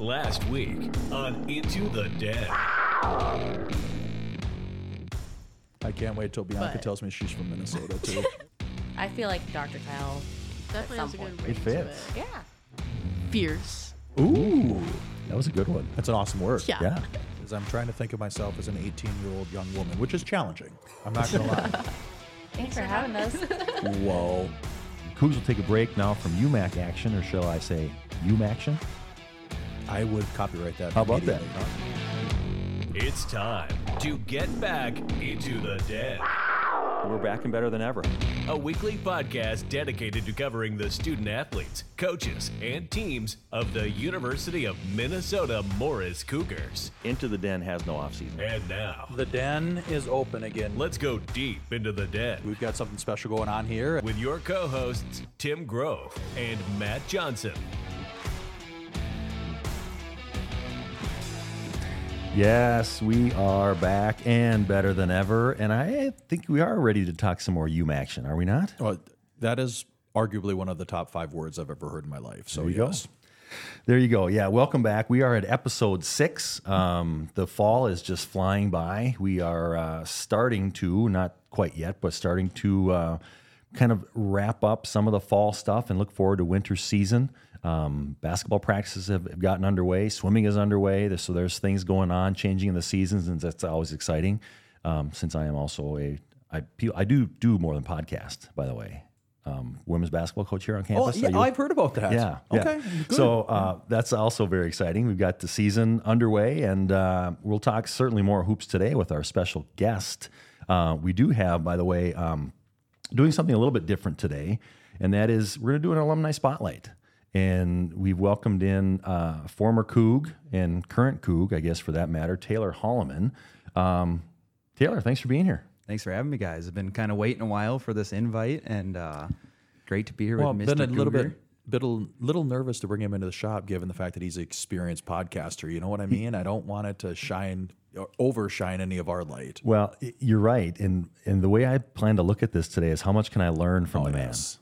Last week on Into the Den. I can't wait till Bianca But- tells me she's from Minnesota too. I feel like Dr. Kyle. Definitely At has a some good point. ring It to fits. it. Yeah. Fierce. Ooh, that was a good one. That's an awesome word. Yeah. Yeah. As I'm trying to think of myself as an 18 year old young woman, which is challenging. I'm not gonna lie. Thanks for having us. Whoa. Cougs will take a break now from UMAC action, or shall I say UM action? I would copyright that. How about that? It's time to get back into the den. We're back and better than ever. A weekly podcast dedicated to covering the student athletes, coaches, and teams of the University of Minnesota Morris Cougars. Into the Den has no offseason. And now, The den is open again. let's go deep into the den We've got something special going on here. with your co hosts, Tim Grove and Matt Johnson. Yes, we are back and better than ever. And I think we are ready to talk some more UM action, are we not? Well, that is arguably one of the top five words I've ever heard in my life. So There you go. yes. There you go. Yeah, welcome back. We are at episode six. Um, the fall is just flying by. We are uh, starting to, not quite yet, but starting to uh, kind of wrap up some of the fall stuff and look forward to winter season. Um, basketball practices have gotten underway. Swimming is underway. There's- So there's things going on, changing in the seasons, and that's always exciting. Um, since I am also a, I, I do do more than podcast, by the way. Um, women's basketball coach here on campus. Oh, campus. yeah, you- I've heard about that. yeah. yeah. Okay. Good. So uh, that's also very exciting. We've got the season underway, and uh, we'll talk certainly more hoops today with our special guest. Uh, we do have, by the way, um, doing something a little bit different today, and that is we're going to do an alumni spotlight. And we've welcomed in uh, former Coug and current Coug, I guess for that matter, Taylor Holleman. Um, Taylor, thanks for being here. Thanks for having me, guys. I've been kind of waiting a while for this invite, and uh, great to be here well, with been Mr. a little Cougar. bit, little, little nervous to bring him into the shop, given the fact that he's an experienced podcaster. You know what I mean? I don't want it to shine or overshine any of our light. Well, you're right, and and the way I plan to look at this today is how much can I learn from the man. yes.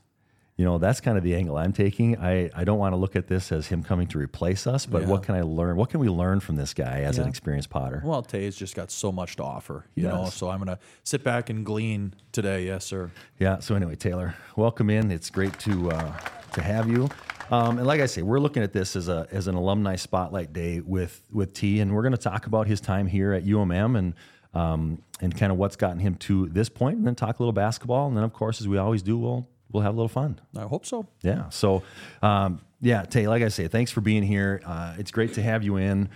You know, that's kind of the angle I'm taking. I, I don't want to look at this as him coming to replace us, but Yeah. what can I learn? What can we learn from this guy as an experienced potter? Well, Tay's just got so much to offer, you know. So I'm gonna sit back and glean today. Yes, sir. Yeah. So anyway, Taylor, welcome in. It's great to uh, to have you. Um, and like I say, we're looking at this as a as an alumni spotlight day with with T, and we're going to talk about his time here at UMM and um, and kind of what's gotten him to this point, and then talk a little basketball, and then of course, as we always do, we'll we'll have a little fun. I hope so. Yeah. So, um, yeah, Tay, like I say, thanks for being here. Uh, it's great to have you in.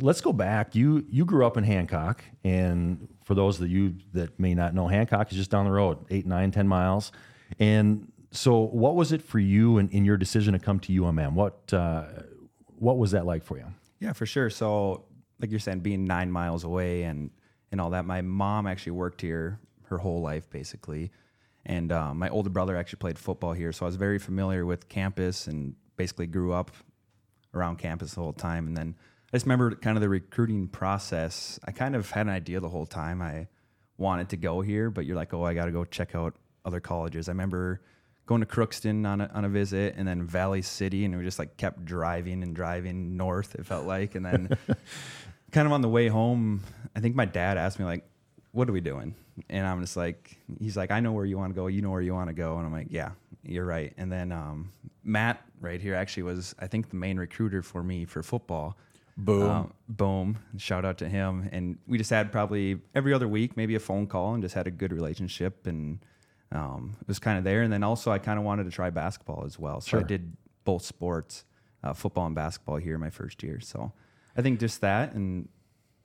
Let's go back. You you grew up in Hancock, and for those of you that may not know, Hancock is just down the road, eight, nine, ten miles. And so, what was it for you in, in your decision to come to UMM? What uh, what was that like for you? Yeah, for sure. So, like you're saying, being nine miles away and and all that. My mom actually worked here her whole life, basically, and um, my older brother actually played football here, so I was very familiar with campus and basically grew up around campus the whole time. And then I just remember kind of the recruiting process. I kind of had an idea the whole time I wanted to go here, but you're like, oh, I got to go check out other colleges. I remember going to Crookston on a, on a visit and then Valley City, and we just like kept driving and driving north, it felt like. And then kind of on the way home, I think my dad asked me, like, what are we doing? And I'm just like, he's like, I know where you want to go. You know where you want to go. And I'm like, yeah, you're right. And then um, Matt right here actually was, I think, the main recruiter for me for football. Boom. Um, boom. Shout out to him. And we just had probably every other week, maybe a phone call and just had a good relationship. And um, it was kind of there. And then also, I kind of wanted to try basketball as well. So I did both sports, uh, football and basketball here my first year. So I think just that and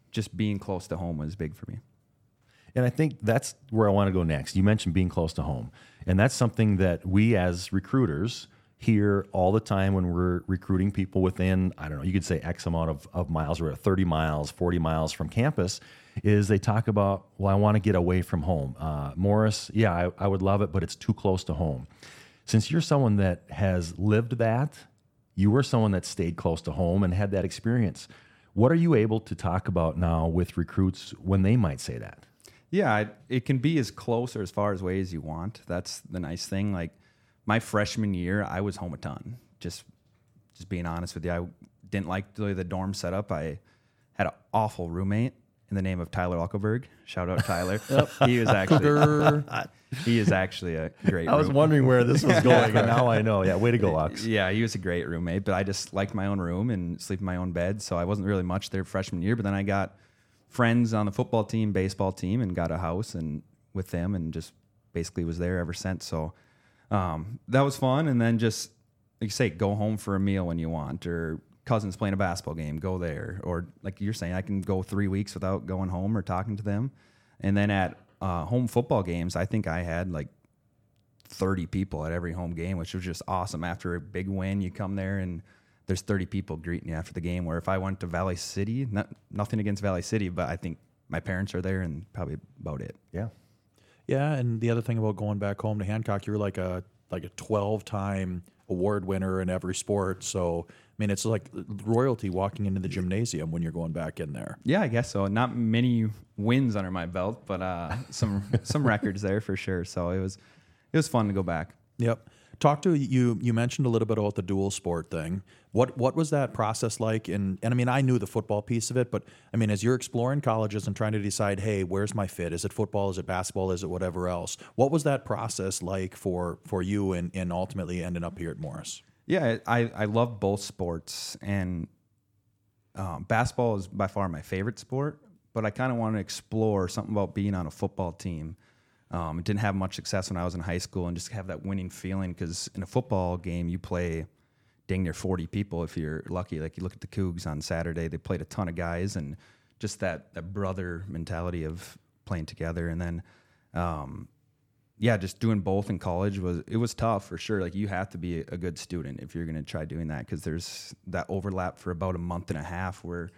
just being close to home was big for me. And I think that's where I want to go next. You mentioned being close to home. And that's something that we as recruiters hear all the time when we're recruiting people within, I don't know, you could say X amount of, of miles, or 30 miles, 40 miles from campus, is they talk about, well, I want to get away from home. Uh, Morris, yeah, I, I would love it, but it's too close to home. Since you're someone that has lived that, you were someone that stayed close to home and had that experience. What are you able to talk about now with recruits when they might say that? Yeah, I, it can be as close or as far as away as you want. That's the nice thing. Like my freshman year, I was home a ton. Just, just being honest with you, I didn't like the the dorm setup. I had an awful roommate in the name of Tyler Alkoberg. Shout out Tyler. yep. He was actually he is actually a great. I was room- wondering where this was going, and now I know. Yeah, way to go, Ox. Yeah, he was a great roommate, but I just liked my own room and sleep in my own bed. So I wasn't really much there freshman year. But then I got friends on the football team, baseball team, and got a house and with them, and just basically was there ever since. So um, that was fun. And then just like you say, go home for a meal when you want, or cousins playing a basketball game, go there, or like you're saying, I can go three weeks without going home or talking to them. And then at uh, home football games, I think I had like 30 people at every home game, which was just awesome. After a big win, you come there and there's 30 people greeting you after the game. Where if I went to Valley City, not, nothing against Valley City, but I think my parents are there and probably about it. Yeah. Yeah, and the other thing about going back home to Hancock, you're like a like a 12 time award winner in every sport. So I mean, it's like royalty walking into the gymnasium when you're going back in there. Yeah, I guess so. Not many wins under my belt, but uh, some some records there for sure. So it was it was fun to go back. Yep. Talk to you. You mentioned a little bit about the dual sport thing. What what was that process like? And and I mean, I knew the football piece of it, but I mean, as you're exploring colleges and trying to decide, hey, where's my fit? Is it football? Is it basketball? Is it whatever else? What was that process like for for you and and ultimately ending up here at Morris? Yeah, I I love both sports, and um, basketball is by far my favorite sport. But I kind of want to explore something about being on a football team. Um, didn't have much success when I was in high school, and just have that winning feeling because in a football game you play dang near 40 people if you're lucky. Like you look at the Cougs on Saturday, they played a ton of guys, and just that that brother mentality of playing together. And then, um, yeah, just doing both in college was it was tough for sure. Like you have to be a good student if you're going to try doing that because there's that overlap for about a month and a half where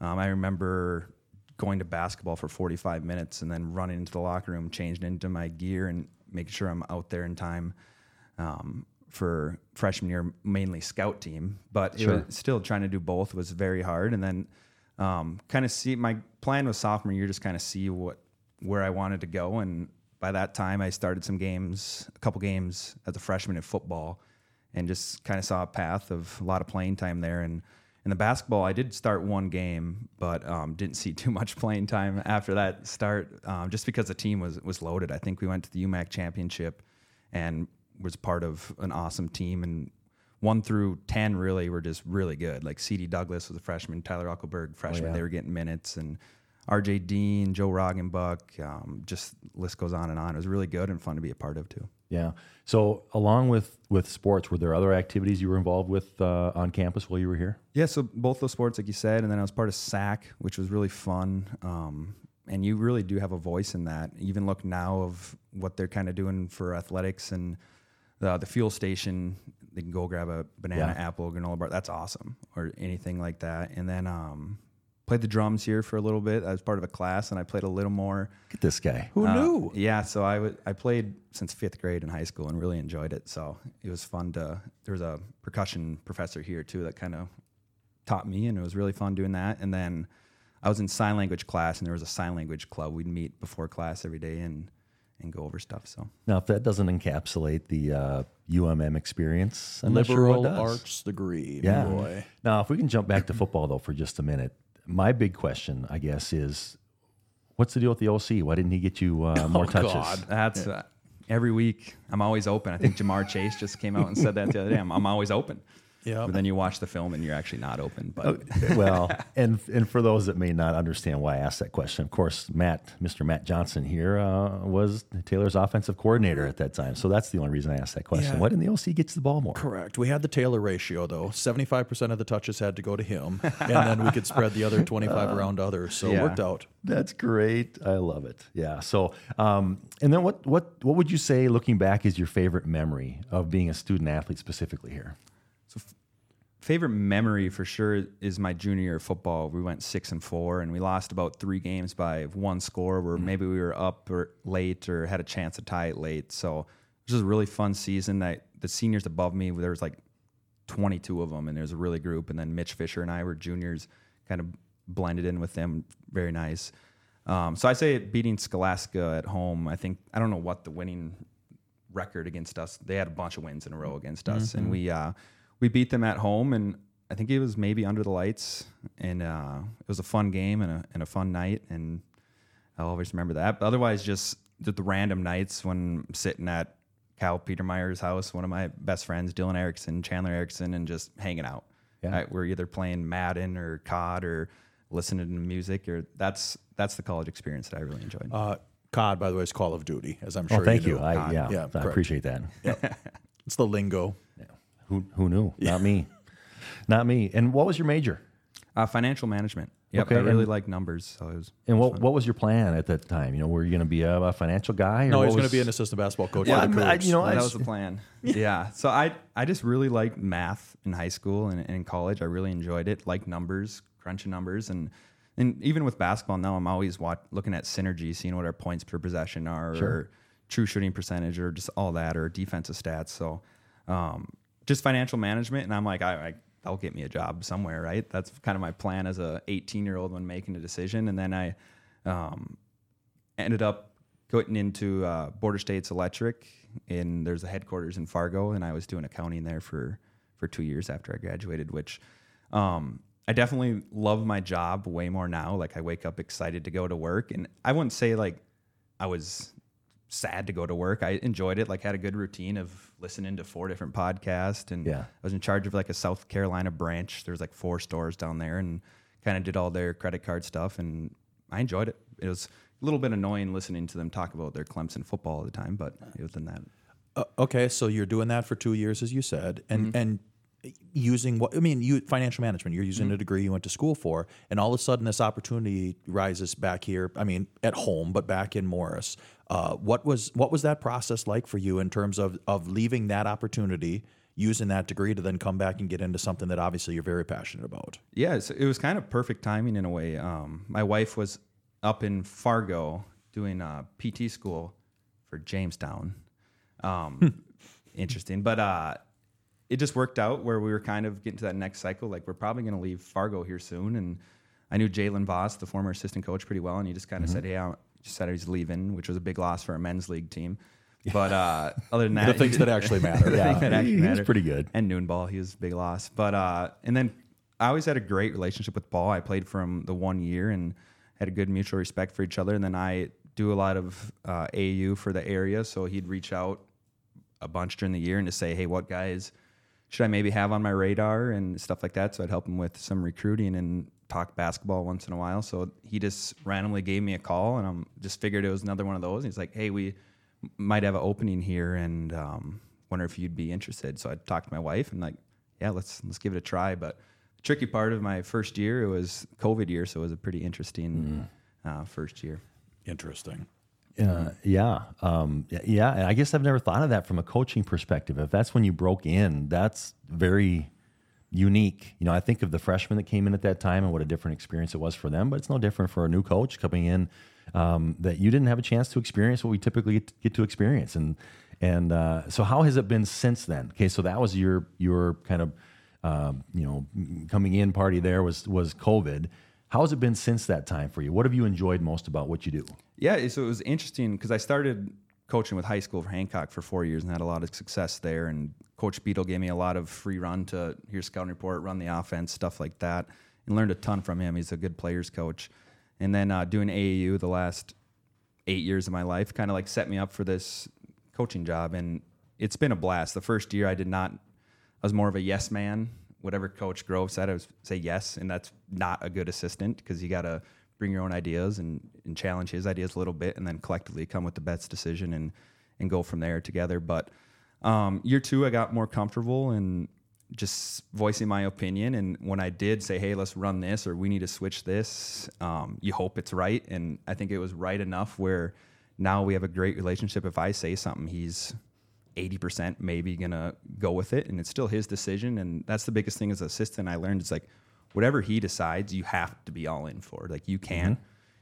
um, I remember going to basketball for 45 minutes and then running into the locker room, changing into my gear and making sure I'm out there in time um, for freshman year, mainly scout team. But it was still trying to do both was very hard. And then um, kind of see my plan was sophomore year, just kind of see what where I wanted to go. And by that time, I started some games, a couple games as a freshman in football, and just kind of saw a path of a lot of playing time there. And in the basketball, I did start one game, but um, didn't see too much playing time after that start, um, just because the team was was loaded. I think we went to the UMAC championship, and was part of an awesome team and. One through ten really were just really good. Like C.D. Douglas was a freshman, Tyler Uckelberg freshman. yeah. They were getting minutes, and R.J. Dean, Joe Roggenbuck, um, just list goes on and on. It was really good and fun to be a part of too. Yeah. So, along with with sports, were there other activities you were involved with uh, on campus while you were here? Yeah, so both those sports, like you said, and then I was part of SAC, which was really fun. Um, and you really do have a voice in that. Even look now of what they're kind of doing for athletics and the, the fuel station. They can go grab a banana, Yeah. apple, granola bar. That's awesome, or anything like that. And then um, played the drums here for a little bit. I was part of a class, and I played a little more. Look at this guy. Who Uh, knew? Yeah, so I would I played since fifth grade in high school and really enjoyed it. So it was fun to. There was a percussion professor here too that kind of taught me, and it was really fun doing that. And then I was in sign language class, and there was a sign language club. We'd meet before class every day and and go over stuff. So Now, if that doesn't encapsulate the uh, UMM experience, I'm not sure Liberal what does. arts degree. Yeah. Boy. Now, if we can jump back to football though for just a minute, my big question, I guess, is what's the deal with the OC? Why didn't he get you uh, more touches? God. that's uh, every week. I'm always open. I think Ja'Marr Chase just came out and said that the other day. I'm, I'm always open. Yeah. But then you watch the film and you're actually not open. But Oh, well, and and for those that may not understand why I asked that question, of course, Matt, Mr. Matt Johnson here uh, was Taylor's offensive coordinator at that time, so that's the only reason I asked that question. Yeah. Why didn't the OC get to the ball more? Correct. We had the Taylor ratio though. Seventy-five percent of the touches had to go to him, and then we could spread the other twenty-five around others. So it worked out. That's great. I love it. Yeah. So, um, and then what what what would you say, looking back, is your favorite memory of being a student athlete specifically here? Favorite memory for sure is my junior year of football. We went six and four, and we lost about three games by one score. Where maybe we were up or late or had a chance to tie it late. So it was a really fun season. That the seniors above me, there was like 22 of them, and there's a really group. And then Mitch Fisher and I were juniors, kind of blended in with them. Very nice. Um, so I say beating Scholastica at home. I think I don't know what the winning record against us. They had a bunch of wins in a row against us, and we uh, we beat them at home. And I think it was maybe Under the Lights, and uh, it was a fun game and a and a fun night, and I'll always remember that. But otherwise, just the, the random nights when I'm sitting at Cal Petermeyer's house, one of my best friends, Dylan Erickson, Chandler Erickson, and just hanging out. Yeah. Right? We're either playing Madden or COD or listening to music, or that's that's the college experience that I really enjoyed. Uh, COD, by the way, is Call of Duty, as I'm sure Oh, thank you. know. I, yeah, Yeah, I correct. appreciate that. It's the lingo. Who who knew? Not me. Not me. And what was your major? Uh, financial management. Yep, Okay, I really and- like numbers, so it was. And what what was your plan at that time? You know, were you going to be a, a financial guy? Or No, what he's going to be an assistant basketball coach. Yeah, for the I- you know, I that was the plan. yeah. So I I just really liked math in high school and, and in college. I really enjoyed it. Like numbers, crunching numbers, and and even with basketball now, I'm always watch, looking at synergy, seeing what our points per possession are, or true shooting percentage, or just all that, or defensive stats. So um, just financial management, and I'm like, I, I that'll get me a job somewhere, right? That's kind of my plan as a 18 year old when making a decision, and then I. Um, ended up going into uh, Border States Electric, and there's a headquarters in Fargo, and I was doing accounting there for for two years after I graduated, which um, I definitely love my job way more now. Like I wake up excited to go to work, and I wouldn't say like I was sad to go to work. I enjoyed it. Like had a good routine of listening to four different podcasts, and Yeah. I was in charge of like a South Carolina branch. There's like four stores down there, and kind of did all their credit card stuff, and I enjoyed it. It was a little bit annoying listening to them talk about their Clemson football all the time, but other than that, Uh, okay, so you're doing that for two years, as you said, and Mm-hmm. and using what I mean, you financial management. You're using Mm-hmm. a degree you went to school for, and all of a sudden this opportunity rises back here. I mean, at home, but back in Morris. Uh, what was what was that process like for you in terms of of leaving that opportunity, using that degree to then come back and get into something that obviously you're very passionate about? yeah, it was kind of perfect timing in a way. Um, my wife was up in Fargo doing uh, PT school for Jamestown. Um, interesting, but uh, it just worked out where we were kind of getting to that next cycle. Like we're probably going to leave Fargo here soon, and I knew Jalen Voss, the former assistant coach, pretty well, and he just kind of said, "Hey, just said he's leaving," which was a big loss for our men's league team. But uh, other than that, The things that actually matter. things that actually He matter. pretty good. And Noonball, he was a big loss. But uh, and then I always had a great relationship with Paul. I played from the one year and had a good mutual respect for each other. And then I do a lot of uh, AU for the area, so he'd reach out a bunch during the year and to say, hey, what guys should I maybe have on my radar and stuff like that. So I'd help him with some recruiting and talk basketball once in a while. So he just randomly gave me a call and I'm just figured it was another one of those. And he's like, hey, we might have an opening here and um, wonder if you'd be interested. So I talked to my wife and like, yeah, let's let's give it a try. But the tricky part of my first year, it was COVID year, so it was a pretty interesting uh, first year. Interesting. Uh, yeah, um, y- yeah. I guess I've never thought of that from a coaching perspective. If that's when you broke in, that's very unique. You know, I think of the freshmen that came in at that time and what a different experience it was for them. But it's no different for a new coach coming in um, that you didn't have a chance to experience what we typically get, to experience. And and uh, so, how has it been since then? Okay, so that was your your kind of um, you know coming in party. There was was COVID. How has it been since that time for you? What have you enjoyed most about what you do? Yeah, so it was interesting because I started coaching with high school for Hancock for four years and had a lot of success there. And Coach Beadle gave me a lot of free run to hear scouting report, run the offense, stuff like that, and learned a ton from him. He's a good players coach. And then uh, doing AAU the last eight years of my life kind of like set me up for this coaching job, and it's been a blast. The first year I did not, I was more of a yes man. Whatever Coach Grove said, I was say yes, and that's not a good assistant because you got to bring your own ideas and, and challenge his ideas a little bit, and then collectively come with the best decision and and go from there together. But um, year two, I got more comfortable and just voicing my opinion. And when I did say, "Hey, let's run this," or "We need to switch this," um, you hope it's right, and I think it was right enough where now we have a great relationship. If I say something, he's 80% maybe gonna go with it. And it's still his decision. And that's the biggest thing as an assistant i learned is like whatever he decides you have to be all in for. Like you can't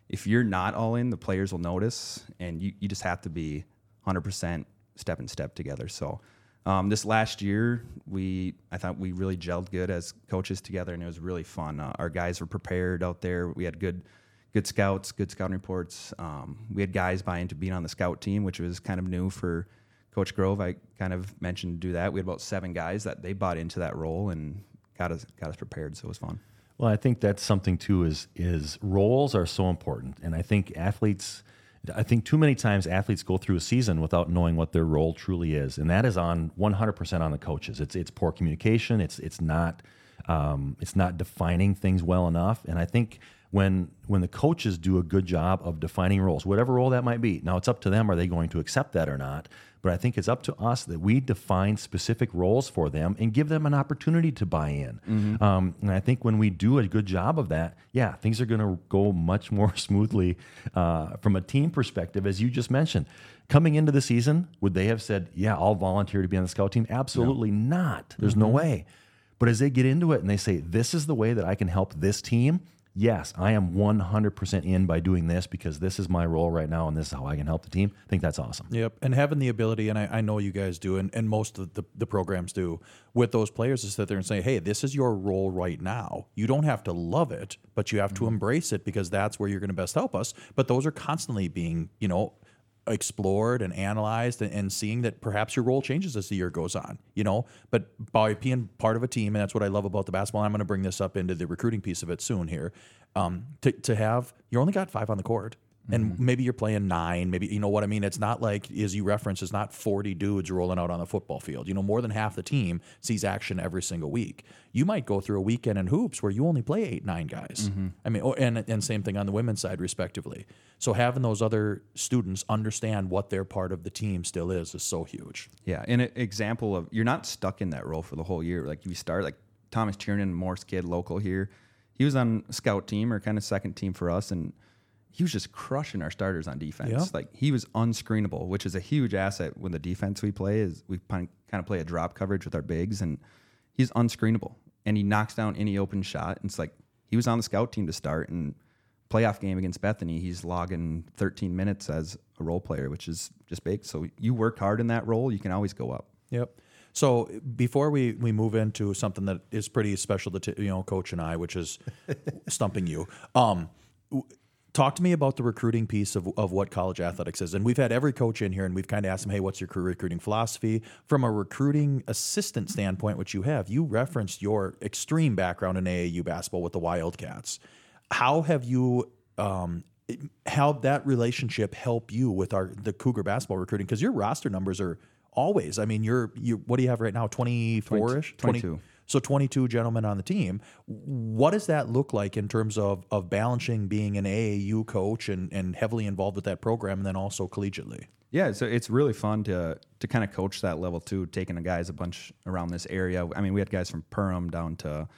if you're not all in the players will notice. And you, you just have to be 100% step and step together so um, this last year we i thought we really gelled good as coaches together and it was really fun uh, our guys were prepared out there we had good good scouts, good scouting reports. Um, we had guys buy into being on the scout team, which was kind of new for Coach Grove. I kind of mentioned do that. We had about seven guys that they bought into that role and got us got us prepared. So it was fun. Well, I think that's something too. Is is roles are so important, and I think athletes. I think too many times athletes go through a season without knowing what their role truly is, and that is on 100% on the coaches. It's it's poor communication. It's it's not um, it's not defining things well enough, and I think when when the coaches do a good job of defining roles, whatever role that might be. Now it's up to them are they going to accept that or not. But I think it's up to us that we define specific roles for them and give them an opportunity to buy in. Mm-hmm. Um, and I think when we do a good job of that, yeah, things are going to go much more smoothly uh, from a team perspective, as you just mentioned. Coming into the season, would they have said, "Yeah, I'll volunteer to be on the scout team"? Absolutely not. There's no way. But as they get into it and they say, "This is the way that I can help this team," yes, I am 100% in by doing this because this is my role right now and this is how I can help the team. I think that's awesome. Yep. And having the ability, and I, I know you guys do, and, and most of the, the programs do, with those players is sit there and say, hey, this is your role right now. You don't have to love it, but you have to mm-hmm. embrace it because that's where you're going to best help us. But those are constantly being, you know, explored and analyzed and, and seeing that perhaps your role changes as the year goes on, you know. But by being part of a team, and that's what I love about the basketball, I'm going to bring this up into the recruiting piece of it soon here. Um, to, to have, you only got five on the court. And mm-hmm. maybe you're playing nine, maybe you know what I mean. It's not like, as you reference, it's not 40 dudes rolling out on the football field. You know, more than half the team sees action every single week. You might go through a weekend in hoops where you only play eight, nine guys. Mm-hmm. I mean, oh, and and same thing on the women's side, respectively. So having those other students understand what their part of the team still is is so huge. Yeah, and an example of you're not stuck in that role for the whole year. Like you start like Thomas Tiernan, Morris kid, local here. He was on scout team or kind of second team for us, and he was just crushing our starters on defense. Yeah. Like he was unscreenable, which is a huge asset when the defense we play is we kind of play a drop coverage with our bigs, and he's unscreenable, and he knocks down any open shot. And it's like he was on the scout team to start, and playoff game against Bethany, he's logging 13 minutes as a role player, which is just big. So you work hard in that role, you can always go up. Yep. So before we, we move into something that is pretty special to t- you know coach and I, which is stumping you, um, w- talk to me about the recruiting piece of, of what college athletics is. And we've had every coach in here, and we've kind of asked them, hey, what's your career recruiting philosophy from a recruiting assistant standpoint? Which you have, you referenced your extreme background in AAU basketball with the Wildcats. How have you um, how that relationship help you with our the Cougar basketball recruiting? Because your roster numbers are always. I mean, you're you. What do you have right now? Twenty four ish. 22. So twenty two gentlemen on the team. What does that look like in terms of of balancing being an AAU coach and and heavily involved with that program, and then also collegiately? Yeah, so it's really fun to to kind of coach that level too, taking the guys a bunch around this area. I mean, we had guys from Perham down to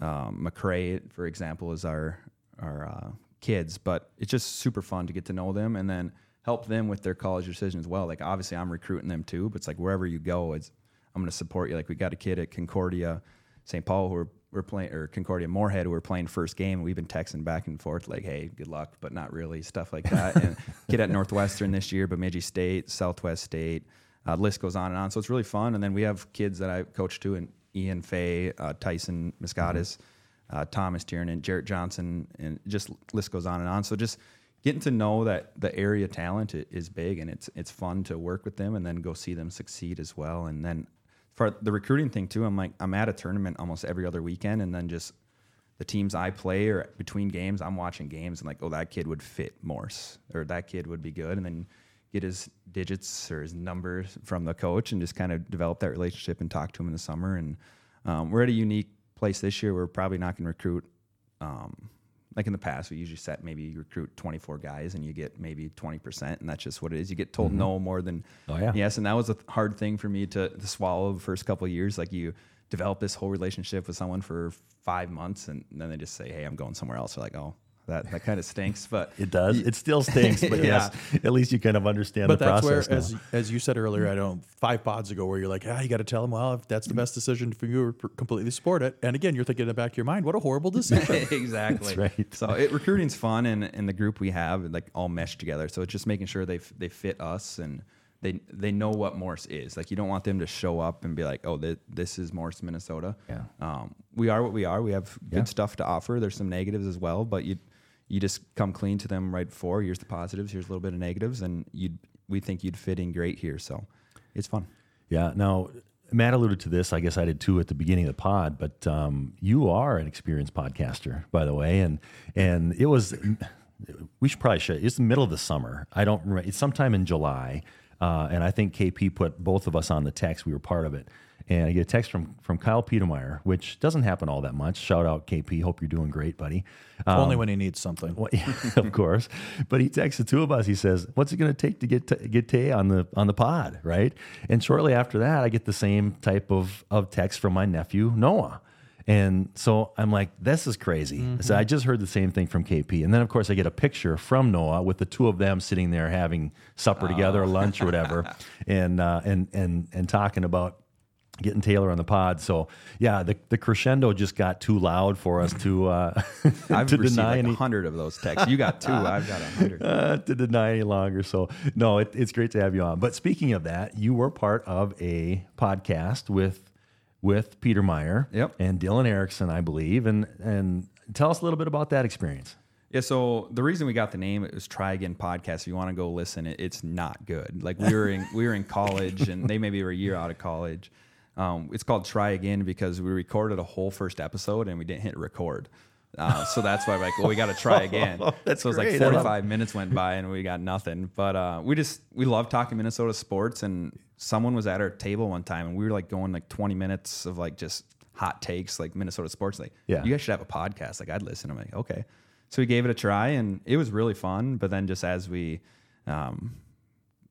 um, McRae, for example, is our our uh, kids, but it's just super fun to get to know them and then help them with their college decision as well. Like obviously, I'm recruiting them too, but it's like wherever you go, it's I'm going to support you. Like we got a kid at Concordia, St. Paul, who we're, we're playing, or Concordia Moorhead, who we're playing first game. We've been texting back and forth like, "Hey, good luck," but not really stuff like that. and kid at Northwestern this year, Bemidji State, Southwest State. Uh, list goes on and on. So it's really fun. And then we have kids that I coach too, and Ian Fay, uh, Tyson Muscatis, uh, Thomas Tiernan, Jarrett Johnson, and just list goes on and on. So just getting to know that the area talent is big, and it's it's fun to work with them, and then go see them succeed as well. And then for the recruiting thing too, I'm like I'm at a tournament almost every other weekend, and then just the teams I play or between games, I'm watching games and like, oh, that kid would fit Morris or that kid would be good, and then get his digits or his numbers from the coach and just kind of develop that relationship and talk to him in the summer. And um, we're at a unique place this year. We're probably not going to recruit. Um, like in the past, we usually set maybe you recruit 24 guys and you get maybe 20%, and that's just what it is. You get told mm-hmm. no more than Oh, yeah. yes, and that was a hard thing for me to, to swallow the first couple of years. Like you develop this whole relationship with someone for five months, and then they just say, "Hey, I'm going somewhere else." They're like, "Oh, that that kind of stinks." But It does. It still stinks, but Yeah. yes, at least you kind of understand But the that's where, process. now. as as you said earlier, I don't five pods ago, where you're like, ah, you got to tell them, well, if that's the best decision for you, completely support it. And again, you're thinking in the back of your mind, what a horrible decision. exactly. That's right. So it, recruiting's fun, and, and the group we have like all mesh together. So it's just making sure they f- they fit us and they they know what Morris is. Like you don't want them to show up and be like, oh, th- this is Morris, Minnesota. Yeah. Um, we are what we are. We have Yeah. good stuff to offer. There's some negatives as well, but you you just come clean to them right before. Here's the positives. Here's a little bit of negatives, and you we think you'd fit in great here. So it's fun. Yeah. Now, Matt alluded to this. I guess I did too at the beginning of the pod. But um, you are an experienced podcaster, by the way, and and it was. We should probably show. It's the middle of the summer. I don't. remember. It's sometime in July, uh, and I think KP put both of us on the text. We were part of it, and I get a text from from Kyle Petermeyer, which doesn't happen all that much. Shout out KP. Hope you're doing great, buddy. Um, Only when he needs something. well, of course. But he texts the two of us. He says, "What's it going to take to get to, get Tay on the on the pod?" Right. And shortly after that, I get the same type of of text from my nephew Noah. And so I'm like, this is crazy. So I just heard the same thing from KP. And then, of course, I get a picture from Noah with the two of them sitting there having supper together, or lunch or whatever, and, uh, and, and, and talking about getting Taylor on the pod. So, yeah, the, the crescendo just got too loud for us to, uh, I've to received like any a hundred of those texts. You got two. I've got a hundred. uh, to deny any longer. So no, it, it's great to have you on. But speaking of that, you were part of a podcast with with Petermeyer Yep. and Dylan Erickson, I believe, and and tell us a little bit about that experience. Yeah, so the reason we got the name it was Try Again Podcast. If you want to go listen, it, it's not good. Like we were in we were in college, and they maybe were a year out of college. Um, it's called Try Again because we recorded a whole first episode and we didn't hit record. Uh, so that's why, like, well, we got to try again. That's so it's like 45 minutes went by and we got nothing. But uh, we just we love talking Minnesota sports. And someone was at our table one time and we were like going like 20 minutes of like just hot takes like Minnesota sports. Like, Yeah. you guys should have a podcast. Like, I'd listen. I'm like, okay. So we gave it a try and it was really fun. But then just as we um,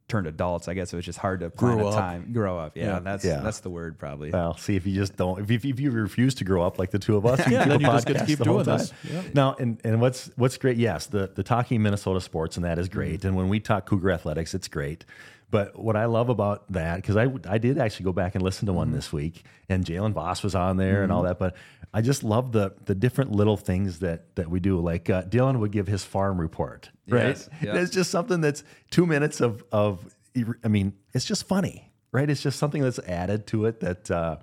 turned adults, I guess it was just hard to plan Grew a up. time. Grow up. Yeah, Yeah. that's Yeah. that's the word probably. Well, see if you just don't if you, if you refuse to grow up like the two of us, you Yeah, then you just get to keep doing this. time. Now, and and what's what's great? Yes, the the talking Minnesota sports and that is great. Mm-hmm. And when we talk Cougar athletics, it's great. But what I love about that, because I I did actually go back and listen to Mm-hmm. one this week, and Jalen Voss was on there and all that. But I just love the the different little things that that we do. Like uh, Dylan would give his farm report, right? Yes. It's just something that's two minutes of of. I mean, it's just funny, right? It's just something that's added to it that uh,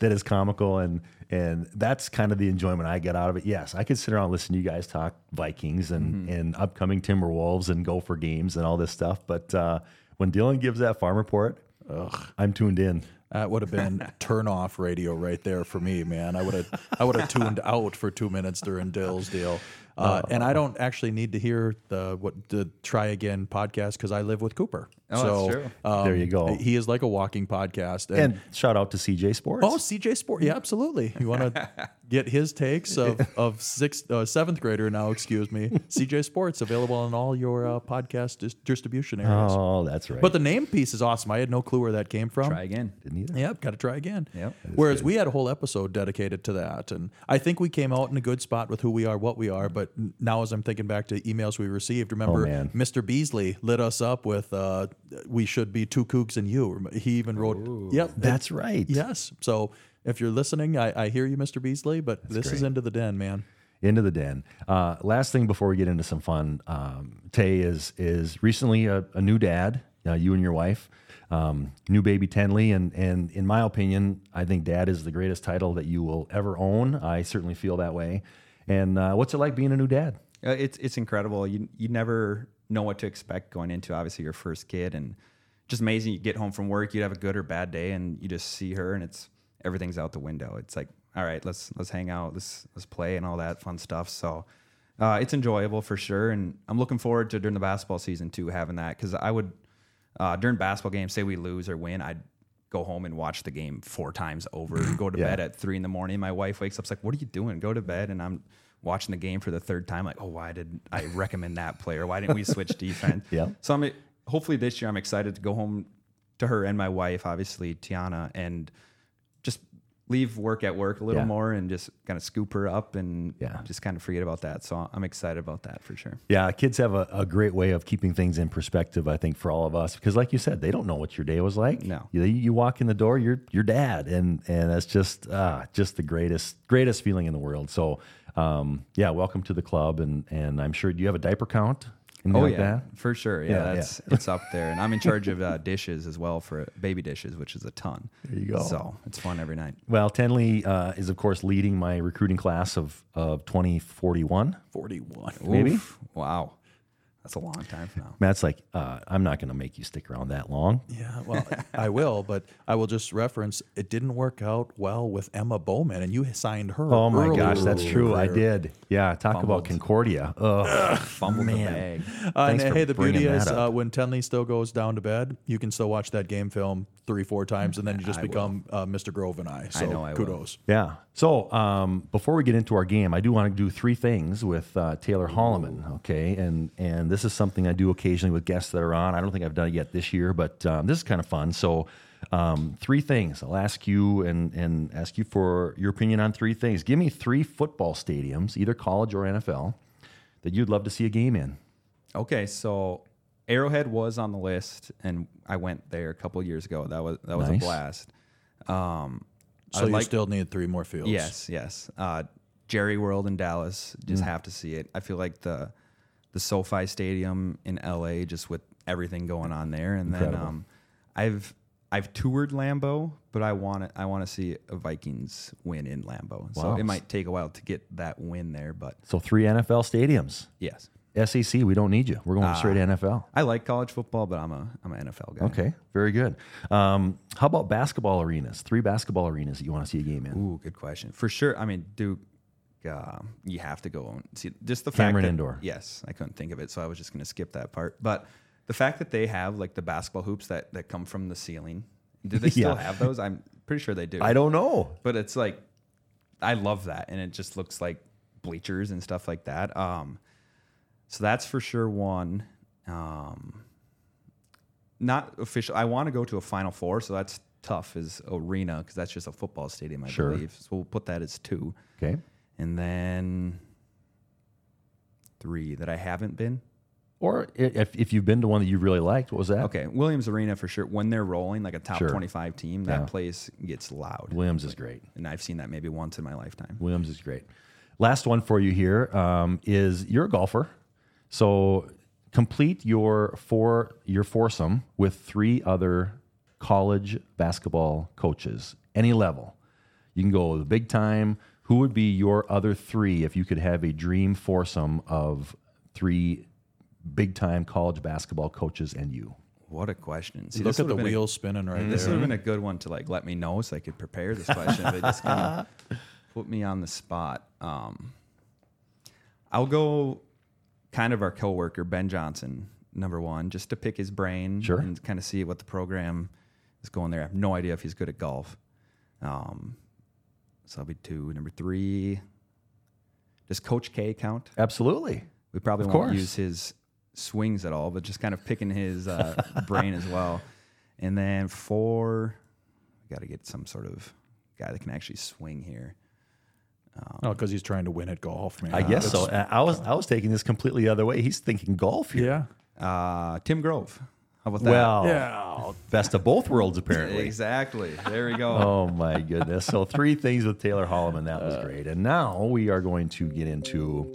that is comical, and and that's kind of the enjoyment I get out of it. Yes, I could sit around and listen to you guys talk Vikings and and upcoming Timberwolves and Gopher games and all this stuff, but uh, when Dylan gives that farm report, I'm tuned in. That would have been turn off radio right there for me, man. I would have I would have tuned out for two minutes during Dill's deal. Uh, and I don't actually need to hear the what the try again podcast because I live with Cooper. Oh, that's so true. um, There you go. He is like a walking podcast. And shout out to CJ Sports. Oh, CJ Sports. Yeah, absolutely. You want to get his takes of, of sixth, uh, seventh grader now, excuse me. CJ Sports available on all your uh, podcast dis- distribution areas. Oh, that's right. But the name piece is awesome. I had no clue where that came from. Try again. Didn't either. Yep, got to try again. Yep. Whereas we had a whole episode dedicated to that, and I think we came out in a good spot with who we are, what we are. But n- now, as I'm thinking back to emails we received, remember Oh. Mr. Beasley lit us up with uh, "We should be two kooks and you." He even wrote, "Yep, That's right. Yes. So if you're listening, I, I hear you, Mr. Beasley, but this is into the den, man. into the den. Uh, last thing before we get into some fun, um, Tay is is recently a, a new dad. Uh, you and your wife, um, new baby Tenley, and and in my opinion, I think dad is the greatest title that you will ever own. I certainly feel that way. And uh, what's it like being a new dad? Uh, it's it's incredible. You you never know what to expect going into obviously your first kid, and just amazing. You get home from work, you have a good or bad day, and you just see her, and it's everything's out the window. It's like, all right, let's let's hang out, let's let's play, and all that fun stuff. So. Uh, it's enjoyable for sure, and I'm looking forward to during the basketball season too having that because I would uh, during basketball games, say we lose or win, I'd go home and watch the game four times over, go to Yeah. bed at three in the morning. My wife wakes up, like, "What are you doing? Go to bed." And I'm watching the game for the third time, like, "Oh, why did I recommend that player? Why didn't we switch defense?" Yeah. So I'm hopefully this year I'm excited to go home to her and my wife, obviously Tiana, and leave work at work a little Yeah. more and just kind of scoop her up and Yeah. just kind of forget about that. So I'm excited about that for sure. Yeah, kids have a, a great way of keeping things in perspective. I think for all of us, because like you said, they don't know what your day was like. No. you, you walk in the door, you're your dad, and and that's just uh, just the greatest greatest feeling in the world. So, um, yeah, welcome to the club, and and I'm sure do you have a diaper count? Anything Oh like yeah, that? for sure. Yeah, Yeah, that's it's up there, and I'm in charge of uh, dishes as well for baby dishes, which is a ton. There you go. So it's fun every night. Well, Tenley uh, is of course leading my recruiting class of of 2041. 41. Maybe. Oof, wow. That's a long time from now. Matt's like, uh, I'm not going to make you stick around that long. Yeah, well, I will, but I will just reference it didn't work out well with Emma Bowman, and you signed her. Oh my gosh, that's true. I did. Yeah, talk about Fumbled. Concordia. Ugh. Fumbled the bag. Uh, Thanks and for hey, the beauty is uh, when Tenley still goes down to bed, you can still watch that game film three, four times, and then you just I become uh, Mr. Grove and I. So know I will. kudos. Yeah. So um, before we get into our game, I do want to do three things with uh, Taylor Holleman. Okay, and and this is something I do occasionally with guests that are on. I don't think I've done it yet this year, but um, this is kind of fun. So. Um, three things. I'll ask you and, and ask you for your opinion on three things. Give me three football stadiums, either college or NFL, that you'd love to see a game in. Okay, so Arrowhead was on the list, and I went there a couple years ago. That was that was Nice. a blast. Um, So you like- still need three more fields. Yes, yes. Uh, Jerry World in Dallas, just have to see it. I feel like the the SoFi Stadium in LA, just with everything going on there, and then Incredible. um, I've I've toured Lambeau, but I want to I want to see a Vikings win in Lambeau. So Wow. it might take a while to get that win there, but So three NFL stadiums. yes, SEC, we don't need you. We're going straight to NFL. I like college football, but I'm a I'm an NFL guy. Okay, very good. Um, how about basketball arenas? Three basketball arenas that you want to see a game in. Ooh, good question. For sure. I mean, Duke, uh, you have to go and see just the Cameron fact that, Indoor. Yes, I couldn't think of it, so I was just going to skip that part. But the fact that they have like the basketball hoops that that come from the ceiling, do they still Yeah. have those? I'm pretty sure they do. I don't know. but it's like I love that, and it just looks like bleachers and stuff like that. Um, so that's for sure one. Um, not official. I want to go to a Final Four, so that's tough. Is arena because that's just a football stadium, I Sure. believe. So we'll put that as two, Okay. and then three that I haven't been. Or if, if you've been to one that you really liked, what was that? Okay, Williams Arena for sure. When they're rolling like a top Sure. twenty-five team, that Yeah. place gets loud, Williams is great. and I've seen that maybe once in my lifetime. Williams is great. Last one for you here um, is you're a golfer, so complete your four your foursome with three other college basketball coaches, any level. You can go the big time. Who would be your other three if you could have a dream foursome of three big time college basketball coaches and you? What a question! See, Look at the would've a- wheels spinning right This would have been a good one to like let me know so I could prepare this question. but just kind of put me on the spot. Um, I'll go kind of our coworker Ben Johnson, number one, just to pick his brain Sure. and kind of see what the program is going there. I have no idea if he's good at golf. Um, so I'll be two. Number three, does Coach K count? Absolutely. We probably Of won't course. use his swings at all, but just kind of picking his uh, brain as well. And then four, got to get some sort of guy that can actually swing here. Oh, because he's trying to win at golf, man. I guess That's- so. I was I was taking this completely the other way. He's thinking golf here. Yeah. Uh, Tim Grove. How about that? Well, Yeah. best of both worlds apparently. exactly. There we go. Oh my goodness. So three things with Taylor Holleman. That was great. And now we are going to get into.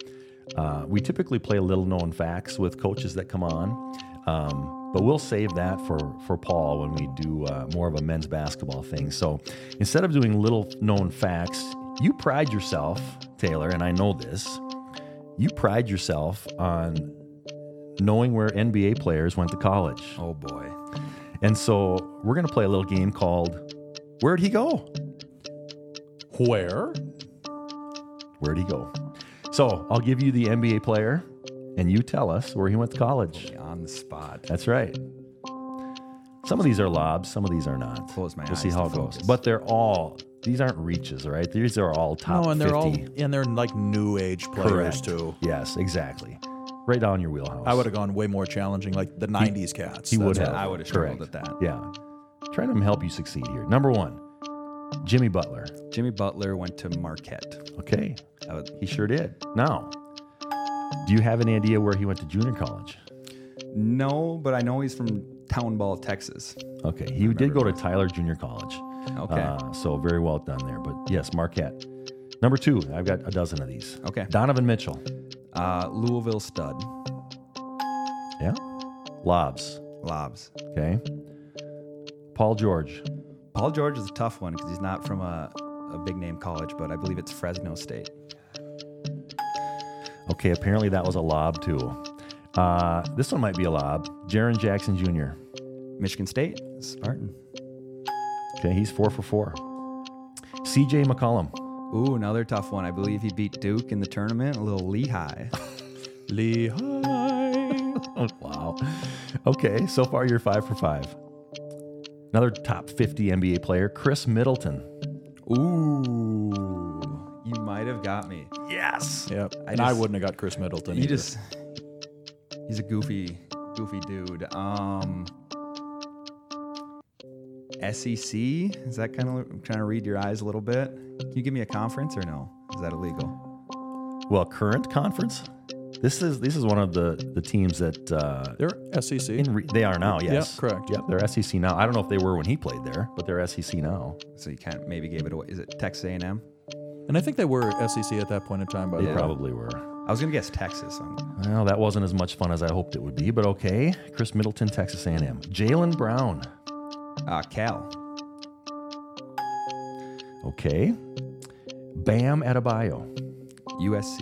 Uh, we typically play little known facts with coaches that come on, um, but we'll save that for for Paul when we do uh, more of a men's basketball thing. So instead of doing little known facts, you pride yourself, Taylor, and I know this. You pride yourself on knowing where NBA players went to college. Oh boy. And so we're going to play a little game called Where'd He Go? Where? Where'd he go? So I'll give you the NBA player and you tell us where he went to college. On the spot. That's right. Some of these are lobs, some of these are not. Close my eyes. we'll eyes see how it goes. But they're all, these aren't reaches, right? These are all top No, and they're 50. all and they're like new age players Correct. too. Yes, exactly. Right down your wheelhouse. I would have gone way more challenging, like the '90s cats. He would have. I would have Correct. struggled at that. Yeah. Trying to help you succeed here. Number one, Jimmy Butler. Jimmy Butler went to Marquette. Okay. That was, He sure did. Now, do you have any idea where he went to junior college? no, but I know he's from Tomball, Texas. Okay, he did go to Tyler Junior College. Okay. Uh, so very well done there. But yes, Marquette. Number two, I've got a dozen of these. Okay. Donovan Mitchell. Uh, Louisville stud. Yeah. Lobs. Lobs. Okay. Paul George. Paul George is a tough one because he's not from a, a big name college, but I believe it's Fresno State. Okay, apparently that was a lob too. Uh, this one might be a lob. Jaren Jackson Jr. Michigan State, Spartan. Okay, he's four for four. CJ McCollum. Ooh, another tough one. I believe he beat Duke in the tournament. A little Lehigh. Lehigh. Oh, wow. Okay, so far you're five for five. Another top 50 NBA player, Khris Middleton. Ooh, you might have got me. Yes. Yep. I and I wouldn't have got Khris Middleton. He either. just he's a goofy, goofy dude. Um SEC is that kind of I'm trying to read your eyes a little bit? Can you give me a conference or no? Is that illegal? Well, current conference. This is this is one of the the teams that uh, They're SEC. in re- they are now. Yes, correct. Yep, they're SEC now. I don't know if they were when he played there, but they're SEC now. So you can't maybe gave it away. Is it Texas A&M? and I think they were SEC at that point in time, by the They way. probably were. I was gonna guess Texas. Well, that wasn't as much fun as I hoped it would be, but okay. Khris Middleton, Texas A&M. Jalen Brown. Uh, Cal. Okay. Bam Adebayo. USC.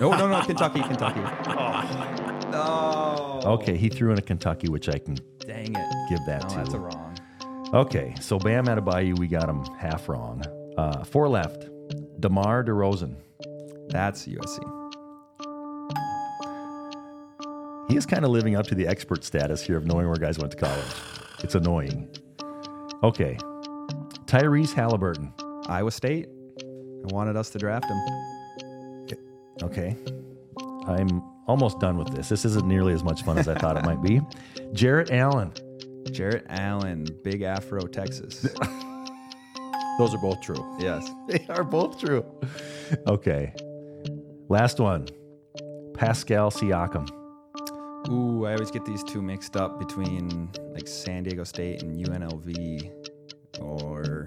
No, no, no, Kentucky, Kentucky. No. Okay, he threw in a Kentucky, which I can Dang it. give that No, to. that's a wrong. Okay, so Bam Adebayo, we got him half wrong. Uh, four left. DeMar DeRozan. That's USC. He is kind of living up to the expert status here of knowing where guys went to college. It's annoying. Okay. Tyrese Halliburton. Iowa State. I wanted us to draft him. Okay. I'm almost done with this. This isn't nearly as much fun as I thought it might be. Jarrett Allen. Jarrett Allen, Big Afro, Texas. Those are both true. yes. They are both true. Okay. Last one. Pascal Siakam. Ooh, I always get these two mixed up between like San Diego State and UNLV or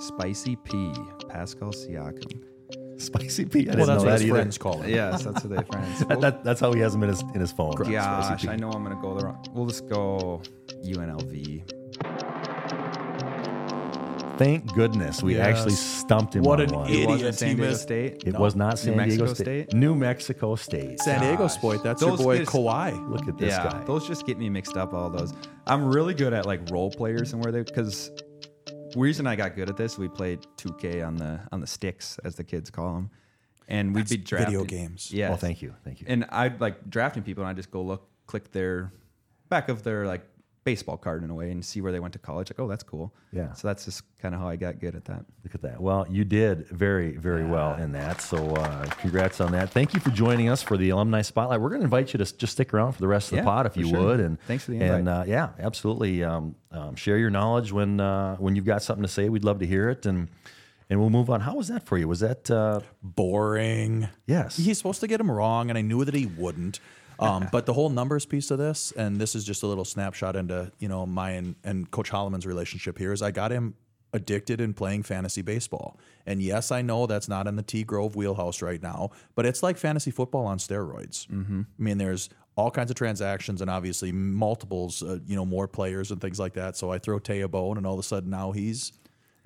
Spicy P, Pascal Siakam. Spicy P. I didn't Well, that's know what that his either. friends call him. Yes, that's what they friends. That- that- that's how he has him in his in his phone. Spicy Gosh, P. I know I'm gonna go the wrong. We'll just go UNLV. Thank goodness we Yes. actually stumped him What on an one. idiot. It wasn't Idiots, San Diego State. It was not San Mexico Diego State. State? New Mexico State. San Diego Gosh. Sport. That's Those your boy kids- Kawhi. Look at this yeah, guy. those just get me mixed up. All those. I'm really good at like role players and where they because reason I got good at this, we played 2K on the on the sticks as the kids call them, and we'd be drafting video games. Yeah. Oh, well, thank you. Thank you. And I'd like drafting people, and I just go look, click their back of their like baseball card in a way, and see where they went to college. Like, oh, that's cool. Yeah. So that's just kind of how I got good at that. Look at that. Well, you did very, very well in that. So, uh, congrats on that. Thank you for joining us for the alumni spotlight. We're going to invite you to just stick around for the rest of the Yeah, pod if you sure. would. And Thanks for the And invite. uh, yeah, absolutely. Um, um, share your knowledge when uh, when you've got something to say. We'd love to hear it. And and we'll move on. How was that for you? Was that uh, Boring. yes? He's supposed to get him wrong, and I knew that he wouldn't. Um, but the whole numbers piece of this, and this is just a little snapshot into you know my and, and Coach Holleman's relationship here, is I got him addicted in playing fantasy baseball. And yes, I know that's not in the T Grove wheelhouse right now, but it's like fantasy football on steroids. Mm-hmm. I mean, there's all kinds of transactions and obviously multiples, uh, you know, more players and things like that. So I throw Tay a bone, and all of a sudden now he's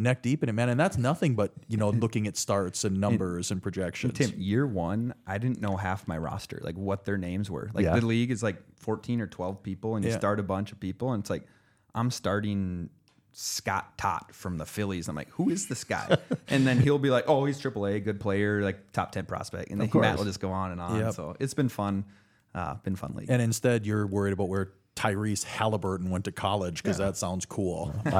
neck deep in it, man. And that's nothing but you know looking at starts and numbers and projections. Tim, year one, I didn't know half my roster, like what their names were. Like Yeah. the league is like 14 or 12 people, and you Yeah. start a bunch of people, and it's like, I'm starting Scott Tott from the Phillies. I'm like, who is this guy? and then he'll be like, oh, he's AAA, good player, like top 10 prospect. And then Matt will just go on and on. Yep. So it's been fun. Uh, been fun league. And instead, you're worried about where Tyrese Halliburton went to college because that sounds cool. I,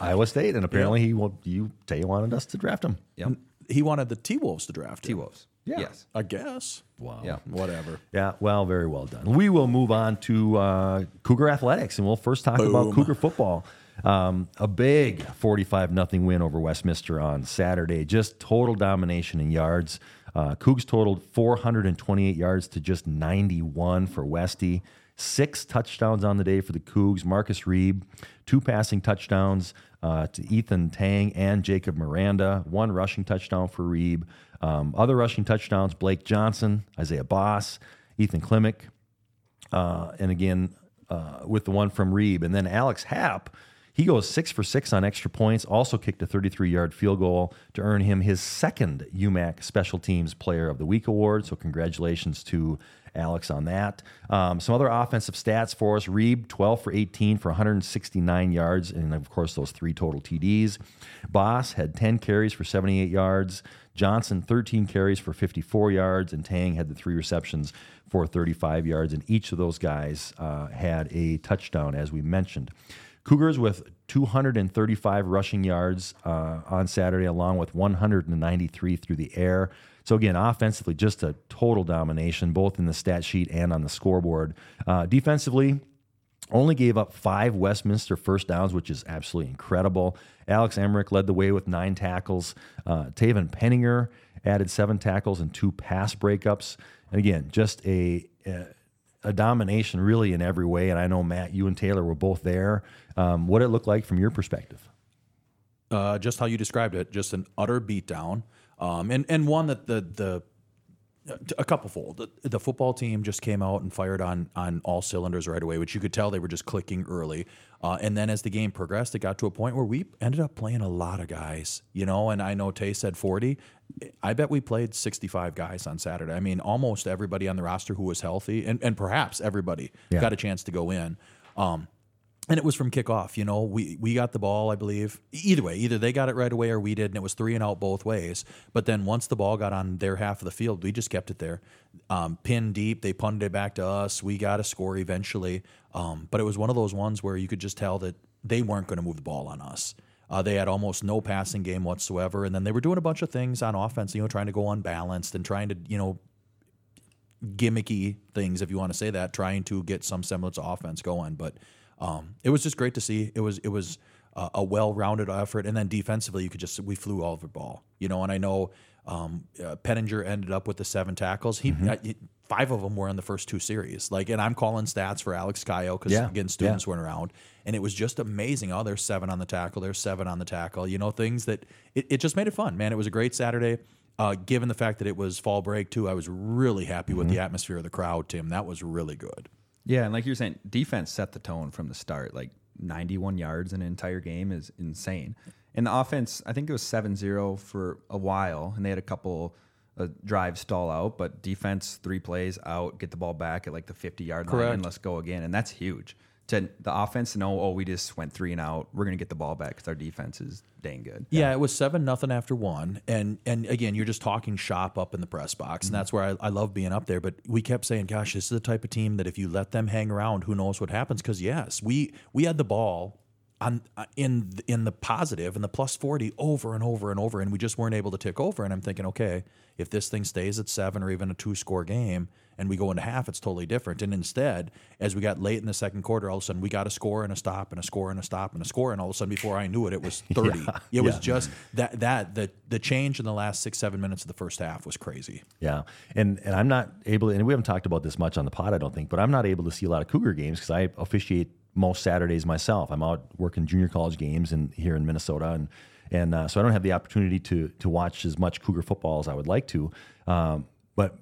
I, Iowa State, and apparently he will. You Tay wanted us to draft him. yep. he wanted the T Wolves to draft T him. Wolves. Yeah. Yes. I guess. Wow. Yeah. Whatever. Yeah, well, very well done. We will move on to uh, Cougar athletics, and we'll first talk about Cougar football. Um, a big 45 nothing win over Westminster on Saturday. Just total domination in yards. Uh, Cougs totaled 428 yards to just 91 for Westy. Six touchdowns on the day for the Cougs. Marcus Reeb, two passing touchdowns uh, to Ethan Tang and Jacob Miranda. One rushing touchdown for Reeb. Um, other rushing touchdowns: Blake Johnson, Isaiah Boss, Ethan Klimick, uh, and again uh, with the one from Reeb, and then Alex Happ. He goes six for six on extra points, also kicked a 33 yard field goal to earn him his second UMAC Special Teams Player of the Week award. So, congratulations to Alex on that. Um, some other offensive stats for us Reeb, 12 for 18 for 169 yards, and of course, those three total TDs. Boss had 10 carries for 78 yards. Johnson, 13 carries for 54 yards, and Tang had the three receptions for 35 yards. And each of those guys uh, had a touchdown, as we mentioned. Cougars with 235 rushing yards uh, on Saturday, along with 193 through the air. So again, offensively, just a total domination, both in the stat sheet and on the scoreboard. Uh, defensively, only gave up five Westminster first downs, which is absolutely incredible. Alex Emmerich led the way with nine tackles. Uh, Taven Penninger added seven tackles and two pass breakups. And again, just a, a, a domination really in every way. And I know Matt, you and Taylor were both there. Um, what it looked like from your perspective? Uh, just how you described it, just an utter beatdown, um, and and one that the the a couple fold. The, the football team just came out and fired on on all cylinders right away, which you could tell they were just clicking early. Uh, and then as the game progressed, it got to a point where we ended up playing a lot of guys, you know. And I know Tay said forty. I bet we played sixty five guys on Saturday. I mean, almost everybody on the roster who was healthy, and and perhaps everybody Yeah. got a chance to go in. Um, and it was from kickoff. You know, we we got the ball, I believe. Either way, either they got it right away or we did, and it was three and out both ways. But then once the ball got on their half of the field, we just kept it there, um, pinned deep. They punted it back to us. We got a score eventually. Um, but it was one of those ones where you could just tell that they weren't going to move the ball on us. Uh, they had almost no passing game whatsoever, and then they were doing a bunch of things on offense. You know, trying to go unbalanced and trying to you know gimmicky things, if you want to say that, trying to get some semblance of offense going. But um, it was just great to see. It was it was uh, a well-rounded effort, and then defensively, you could just we flew all over the ball, you know. And I know um, uh, Pettinger ended up with the seven tackles. He, uh, he- five of them were in the first two series. Like, and I'm calling stats for Alex Cayo because Yeah, again, students weren't around, and it was just amazing. Oh, there's seven on the tackle. There's seven on the tackle. You know, things that it, it just made it fun, man. It was a great Saturday. Uh, given the fact that it was fall break too, I was really happy with the atmosphere of the crowd. Tim, that was really good. Yeah, and like you're saying, defense set the tone from the start. Like 91 yards in an entire game is insane. And the offense, I think it was 7-0 for a while, and they had a couple uh, drives stall out, but defense three plays out, get the ball back at like the 50 yard line, and let's go again. And that's huge. To the offense to know, oh, we just went three and out, we're gonna get the ball back because our defense is dang good. Yeah, it was seven nothing after one, and and again, you're just talking shop up in the press box, and mm-hmm. that's where I, I love being up there. But we kept saying, "Gosh, this is the type of team that if you let them hang around, who knows what happens?" Because yes, we we had the ball on uh, in in the positive and the plus forty over and over and over, and we just weren't able to tick over. And I'm thinking, okay, if this thing stays at seven or even a two score game, and we go into half, it's totally different. And instead, as we got late in the second quarter, all of a sudden we got a score and a stop and a score and a stop and a score, and all of a sudden before I knew it, it was thirty. It was just that that the the change in the last six seven minutes of the first half was crazy. Yeah, and and I'm not able, and we haven't talked about this much on the pod, I don't think, but I'm not able to see a lot of Cougar games because I officiate most Saturdays myself. I'm out working junior college games in here in Minnesota, and and uh, so I don't have the opportunity to to watch as much Cougar football as I would like to. Um, but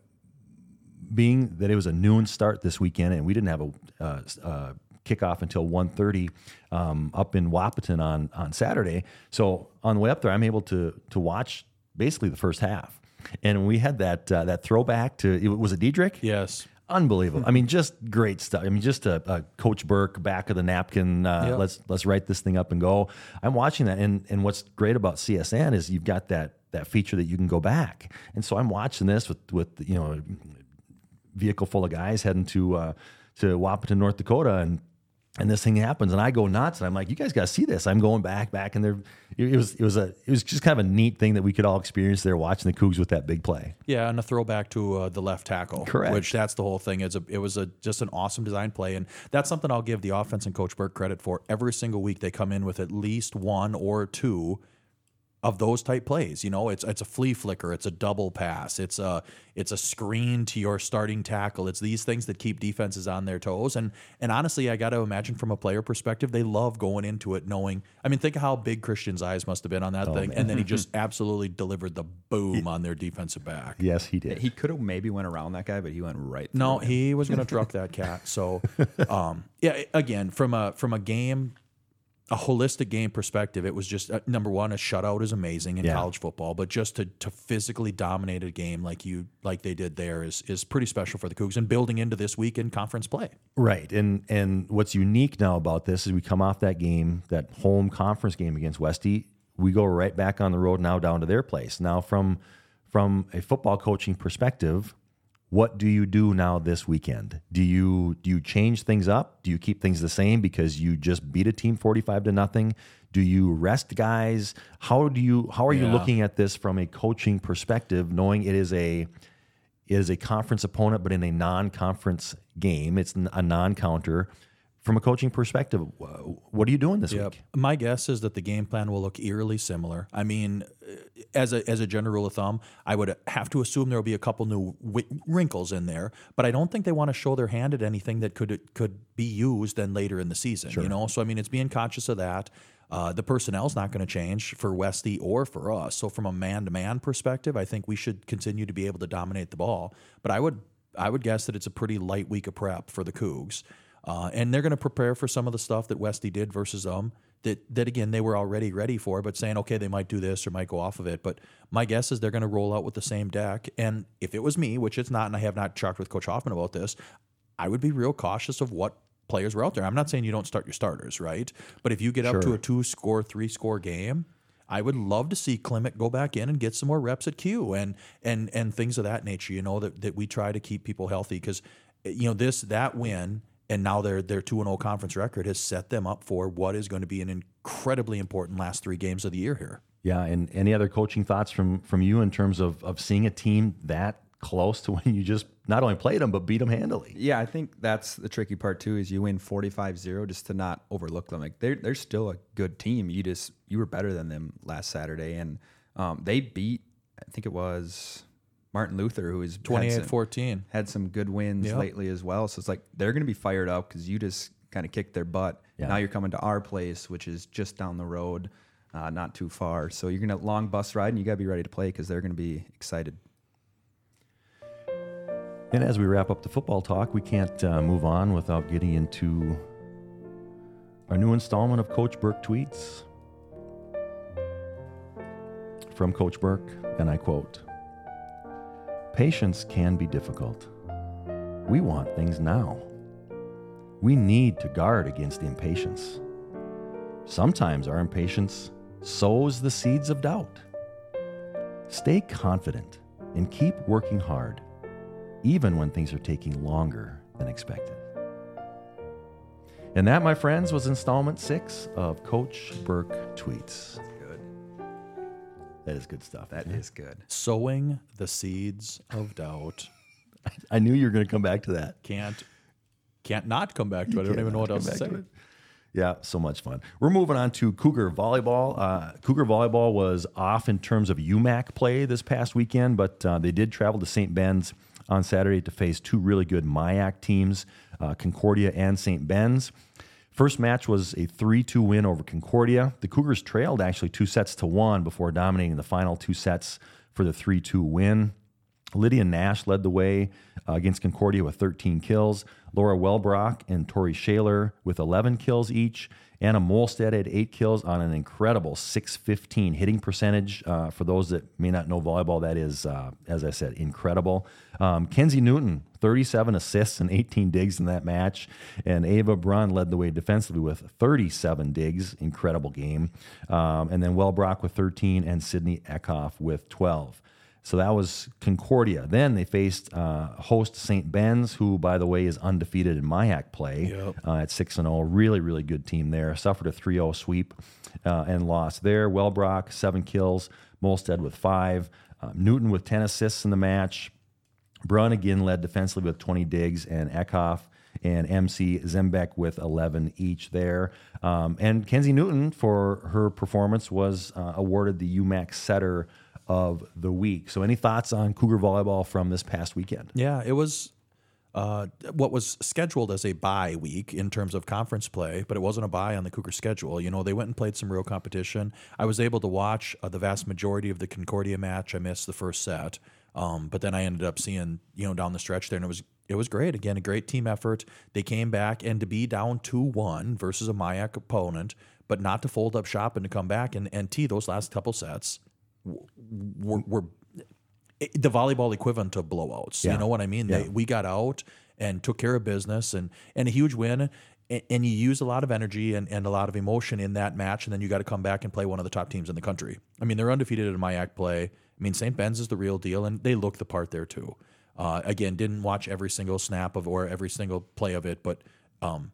being that it was a noon start this weekend, and we didn't have a uh, uh, kickoff until 1.30 um, up in Wahpeton on on Saturday. So on the way up there, I'm able to to watch basically the first half. And we had that uh, that throwback to it was a Diedrich. Yes. Unbelievable! I mean, just great stuff. I mean, just a, a Coach Burke back of the napkin. Uh, Yep. Let's let's write this thing up and go. I'm watching that, and and what's great about CSN is you've got that that feature that you can go back. And so I'm watching this with with you know vehicle full of guys heading to uh, to Wahpeton, North Dakota, and and this thing happens, and I go nuts, and I'm like, you guys got to see this. I'm going back, back, and there, it was it was a it was just kind of a neat thing that we could all experience there watching the Cougs with that big play. Yeah, and a throwback to uh, the left tackle, Correct. Which that's the whole thing. It's a, it was a just an awesome design play, and that's something I'll give the offense and Coach Burke credit for. Every single week they come in with at least one or two of those type plays. You know, it's it's a flea flicker, it's a double pass, it's a it's a screen to your starting tackle. It's these things that keep defenses on their toes. And and honestly, I got to imagine from a player perspective, they love going into it knowing. I mean, think of how big Christian's eyes must have been on that Oh, thing, and then he just absolutely delivered the boom on their defensive back. Yes, he did. He could have maybe went around that guy, but he went right. Through No, him. he was going to truck that cat. So, um, yeah, again, from a from a game a holistic game perspective, it was just uh, number one, a shutout is amazing in Yeah. college football, but just to, to physically dominate a game like you like they did there is is pretty special for the Cougs and building into this week in conference play. Right. And and what's unique now about this is we come off that game, that home conference game against Westy, we go right back on the road now down to their place. Now from from a football coaching perspective, what do you do now this weekend? Do you do you change things up? Do you keep things the same because you just beat a team 45 to nothing? Do you rest guys? How do you how are you looking at this from a coaching perspective knowing it is a it is a conference opponent, but in a non-conference game. It's a non-counter. From a coaching perspective, what are you doing this week? My guess is that the game plan will look eerily similar. I mean, uh, as a as a general rule of thumb, I would have to assume there will be a couple new wi- wrinkles in there, but I don't think they want to show their hand at anything that could could be used then later in the season. You know, so I mean, it's being conscious of that. Uh, the personnel's not going to change for Westy or for us. So from a man to man perspective, I think we should continue to be able to dominate the ball. But I would I would guess that it's a pretty light week of prep for the Cougs. Uh, and they're going to prepare for some of the stuff that Westy did versus them. That that again they were already ready for, but saying okay they might do this or might go off of it. But my guess is they're going to roll out with the same deck. And if it was me, which it's not, and I have not talked with Coach Hoffman about this, I would be real cautious of what players were out there. I'm not saying you don't start your starters, right? But if you get up to a two score, three score game, I would love to see Clement go back in and get some more reps at Q and and and things of that nature. You know that that we try to keep people healthy because you know this that win and now their their two and zero conference record has set them up for what is going to be an incredibly important last three games of the year here. Yeah, and any other coaching thoughts from from you in terms of of seeing a team that close to when you just not only played them but beat them handily? Yeah, I think that's the tricky part too. Is you win 45-0 just to not overlook them. Like they're they're still a good team. You just you were better than them last Saturday, and um, they beat. I think it was Martin Luther, who is 28-14. had some good wins Yep. lately as well. So it's like they're going to be fired up because you just kind of kicked their butt. Yeah. Now you're coming to our place, which is just down the road, uh, not too far. So you're going to long bus ride, and you got to be ready to play because they're going to be excited. And as we wrap up the football talk, we can't uh, move on without getting into our new installment of Coach Burke tweets. From Coach Burke, and I quote Patience can be difficult. We want things now. We need to guard against impatience. Sometimes our impatience sows the seeds of doubt. Stay confident and keep working hard even when things are taking longer than expected. And that, my friends, was installment six of Coach Burke Tweets. That is good stuff. That is good. Sowing the seeds of doubt. I knew you were going to come back to that. Can't can't not come back to it. I don't even know what else to say. Yeah, so much fun. We're moving on to Cougar volleyball. Uh, Cougar volleyball was off in terms of UMAC play this past weekend, but uh, they did travel to St. Ben's on Saturday to face two really good MIAC teams, uh, Concordia and St. Ben's. First match was a 3 2 win over Concordia. The Cougars trailed actually two sets to one before dominating the final two sets for the 3 2 win. Lydia Nash led the way uh, against Concordia with 13 kills. Laura Welbrock and Tori Shaler with 11 kills each. Anna Molstead had eight kills on an incredible 615 hitting percentage. Uh, for those that may not know volleyball, that is, uh, as I said, incredible. Um, Kenzie Newton, 37 assists and 18 digs in that match. And Ava Brunn led the way defensively with 37 digs. Incredible game. Um, and then Welbrock with 13 and Sydney Eckhoff with 12. So that was Concordia. Then they faced uh, host St. Ben's, who, by the way, is undefeated in MIAC play Yep. uh, at 6 and 0. Really, really good team there. Suffered a 3 0 sweep uh, and lost there. Welbrock, seven kills. Molstead with five. Uh, Newton with 10 assists in the match. Brun again led defensively with 20 digs, and Eckhoff and MC Zembeck with 11 each there. Um, and Kenzie Newton, for her performance, was uh, awarded the UMAC Setter of the Week. So, any thoughts on Cougar volleyball from this past weekend? Yeah, it was uh, what was scheduled as a bye week in terms of conference play, but it wasn't a bye on the Cougar schedule. You know, they went and played some real competition. I was able to watch uh, the vast majority of the Concordia match. I missed the first set, um, but then I ended up seeing you know down the stretch there, and it was it was great. Again, a great team effort. They came back, and to be down two one versus a MIAC opponent. but not to fold up shop and to come back. And and T those last couple sets were, were the volleyball equivalent to blowouts. Yeah. You know what I mean? Yeah. They, we got out and took care of business and and a huge win. And, and you use a lot of energy and, and a lot of emotion in that match, and then you got to come back and play one of the top teams in the country. I mean, they're undefeated in MIAC play. I mean, St. Ben's is the real deal, and they look the part there too. Uh, again, didn't watch every single snap of or every single play of it, but um,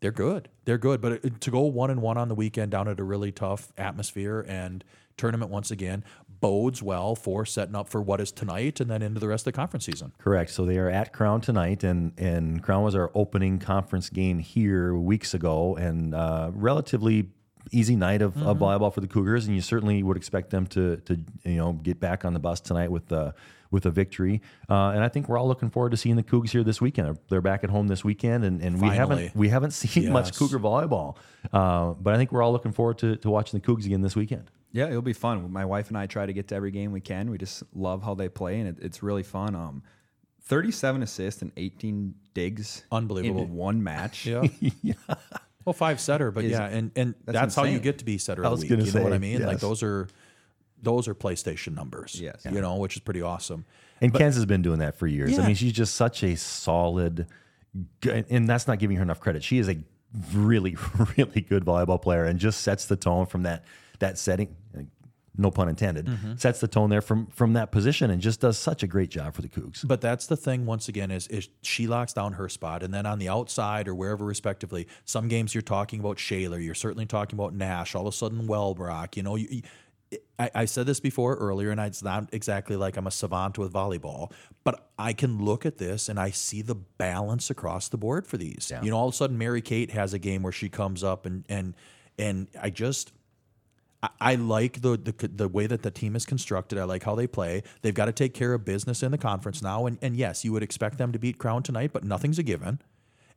they're good. They're good. But uh, to go one and one on the weekend down at a really tough atmosphere and tournament once again bodes well for setting up for what is tonight and then into the rest of the conference season. Correct. So they are at Crown tonight, and and Crown was our opening conference game here weeks ago, and uh, relatively easy night of, of mm-hmm. volleyball for the Cougars, and you certainly would expect them to to you know get back on the bus tonight with the with a victory. Uh, and I think we're all looking forward to seeing the Cougs here this weekend. They're, they're back at home this weekend, and, and we haven't we haven't seen much Cougar volleyball, uh, but I think we're all looking forward to, to watching the Cougs again this weekend. Yeah, it'll be fun. My wife and I try to get to every game we can. We just love how they play, and it, it's really fun. Um, 37 assists and 18 digs. Unbelievable. In one match. Yeah. Well, five setter, but Is- yeah, and and that's, that's how you get to be setter I was gonna You know what I mean? Like those are those are PlayStation numbers. Yes. You know, which is pretty awesome. And Ken's has been doing that for years. I mean, she's just such a solid, and that's not giving her enough credit. She is a really, really good volleyball player, and just sets the tone from that that setting. No pun intended. Mm-hmm. Sets the tone there from from that position, and just does such a great job for the Cougs. But that's the thing. Once again, is is she locks down her spot, and then on the outside or wherever, respectively, some games you're talking about Shaler, you're certainly talking about Nash. All of a sudden, Wellbrock. You know, you, you- I, I said this before earlier, and it's not exactly like I'm a savant with volleyball, but I can look at this and I see the balance across the board for these. You know, all of a sudden, Mary Kate has a game where she comes up and and and I just I- I like the, the the way that the team is constructed. I like how they play. They've got to take care of business in the conference now, and and yes, you would expect them to beat Crown tonight, but nothing's a given.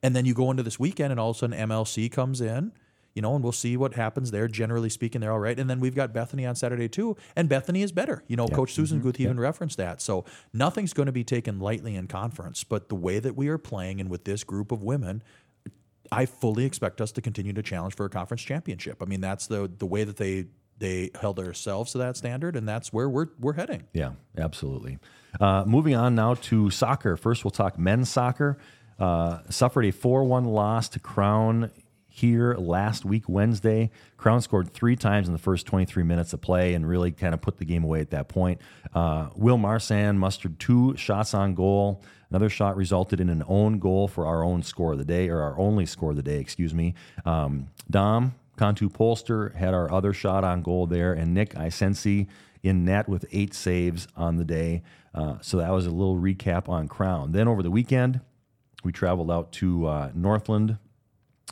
And then you go into this weekend, and all of a sudden MLC comes in, you know, and we'll see what happens there. Generally speaking, they're all right. And then we've got Bethany on Saturday too, and Bethany is better. You know, Coach Susan Guth even referenced that. So nothing's going to be taken lightly in conference, but the way that we are playing and with this group of women. I fully expect us to continue to challenge for a conference championship. I mean, that's the the way that they they held themselves to that standard, and that's where we're we're heading. Yeah, absolutely. Uh, moving on now to soccer. First, we'll talk men's soccer. Uh, suffered a 4 1 loss to Crown here last week, Wednesday. Crown scored three times in the first 23 minutes of play and really kind of put the game away at that point. Uh, Will Marsan mustered two shots on goal. Another shot resulted in an own goal for our own score of the day, or our only score of the day, excuse me. Um, Dom Cantu Polster had our other shot on goal there, and Nick Isensi in net with eight saves on the day. Uh, so that was a little recap on Crown. Then over the weekend, we traveled out to uh, Northland,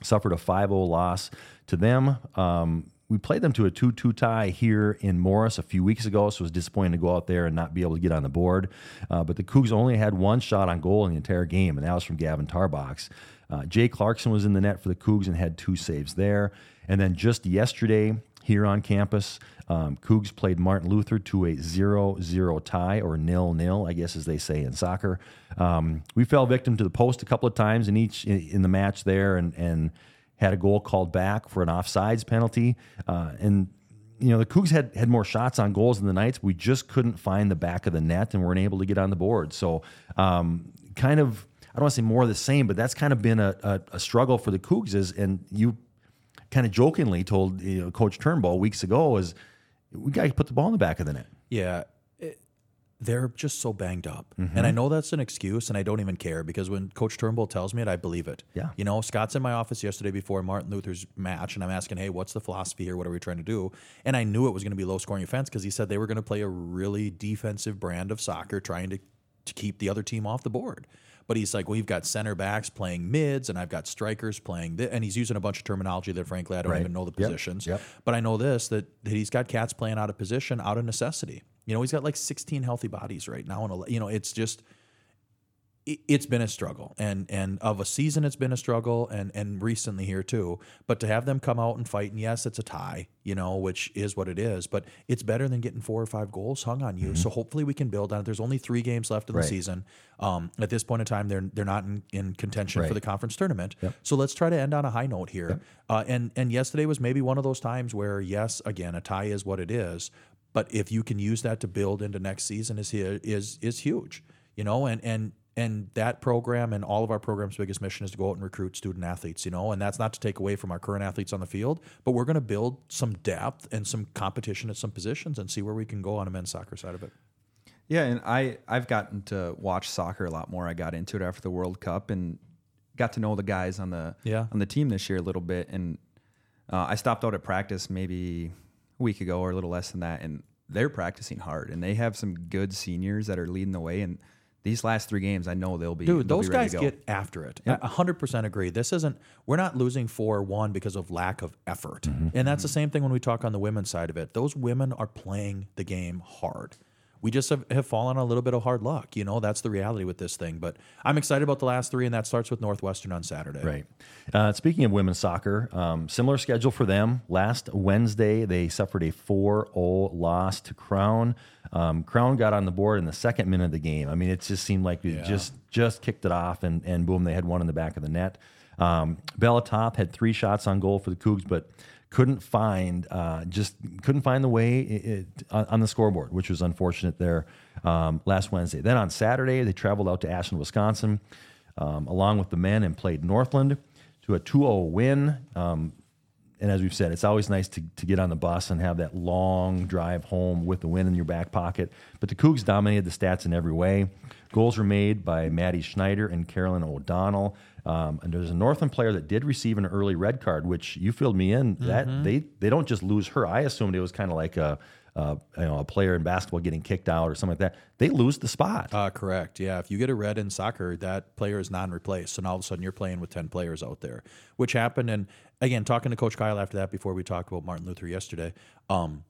suffered a 5 0 loss to them. Um, we played them to a 2 2 tie here in Morris a few weeks ago, so it was disappointing to go out there and not be able to get on the board. Uh, but the Cougs only had one shot on goal in the entire game, and that was from Gavin Tarbox. Uh, Jay Clarkson was in the net for the Cougs and had two saves there. And then just yesterday, here on campus, um, Cougs played Martin Luther to a 0 0 tie, or nil nil, I guess, as they say in soccer. Um, we fell victim to the post a couple of times in each in, the match there, and and had a goal called back for an offsides penalty. Uh, and you know the Cougs had had more shots on goals than the Knights. We just couldn't find the back of the net and weren't able to get on the board. So um, kind of. I don't want to say more of the same, but that's kind of been a, a, a struggle for the Cougs. Is and you kind of jokingly told you know, Coach Turnbull weeks ago is we got to put the ball in the back of the net. Yeah, it- they're just so banged up, Mm-hmm. and I know that's an excuse, and I don't even care because when Coach Turnbull tells me it, I believe it. Yeah. you know, Scott's in my office yesterday before Martin Luther's match, and I'm asking, "Hey, what's the philosophy here? What are we trying to do?" And I knew it was going to be low scoring offense because he said they were going to play a really defensive brand of soccer, trying to to keep the other team off the board. But he's like, well, we've got center backs playing mids, and I've got strikers playing, thi-, and he's using a bunch of terminology that, frankly, I don't Right. even know the positions. Yep. But I know this that, that he's got cats playing out of position, out of necessity. You know, he's got like 16 healthy bodies right now, and you know, it's just it's been a struggle. And and of a season it's been a struggle and and recently here too. But to have them come out and fight and yes it's a tie you know which is what it is but it's better than getting four or five goals hung on you. So hopefully we can build on it. There's only three games left in Right. the season. Um, at this point in time they're they're not in, in contention for the conference tournament. So let's try to end on a high note here. Uh, and and yesterday was maybe one of those times where yes again a tie is what it is but if you can use that to build into next season is is is huge you know and and and that program and all of our programs biggest mission is to go out and recruit student athletes you know and that's not to take away from our current athletes on the field but we're going to build some depth and some competition at some positions and see where we can go on a men's soccer side of it Yeah, and I I've gotten to watch soccer a lot more. I got into it after the World Cup and got to know the guys on the Yeah. on the team this year a little bit. And uh, I stopped out at practice maybe a week ago or a little less than that, and they're practicing hard. And they have some good seniors that are leading the way. And these last three games, I know they'll be Dude, they'll those be guys get after it. A hundred percent agree. This isn't. We're not losing four one because of lack of effort, Mm-hmm. and that's the same thing when we talk on the women's side of it. Those women are playing the game hard. We just have, have fallen on a little bit of hard luck. You know, that's the reality with this thing. But I'm excited about the last three, and that starts with Northwestern on Saturday. Right. Uh, speaking of women's soccer, um, similar schedule for them. Last Wednesday, they suffered a 4 0 loss to Crown. Um, Crown got on the board in the second minute of the game. I mean, it just seemed like we just just kicked it off, and, and boom, they had one in the back of the net. Um, Bella Top had three shots on goal for the Cougs, but couldn't find uh, just couldn't find the way it, it, on, the scoreboard, which was unfortunate there um, last Wednesday. Then on Saturday, they traveled out to Ashland, Wisconsin, um, along with the men and played Northland to a 2-0 win. Um, and as we've said, it's always nice to, to get on the bus and have that long drive home with the win in your back pocket. But the Cougs dominated the stats in every way. Goals were made by Maddie Schneider and Carolyn O'Donnell. Um, and there's a Northland player that did receive an early red card, which you filled me in. That they they don't just lose her. I assumed it was kind of like a, a you know a player in basketball getting kicked out or something like that. They lose the spot. Uh, correct. Yeah. If you get a red in soccer, that player is non replaced. So now all of a sudden you're playing with 10 players out there, which happened. And again, talking to Coach Kyle after that, before we talked about Martin Luther yesterday, um,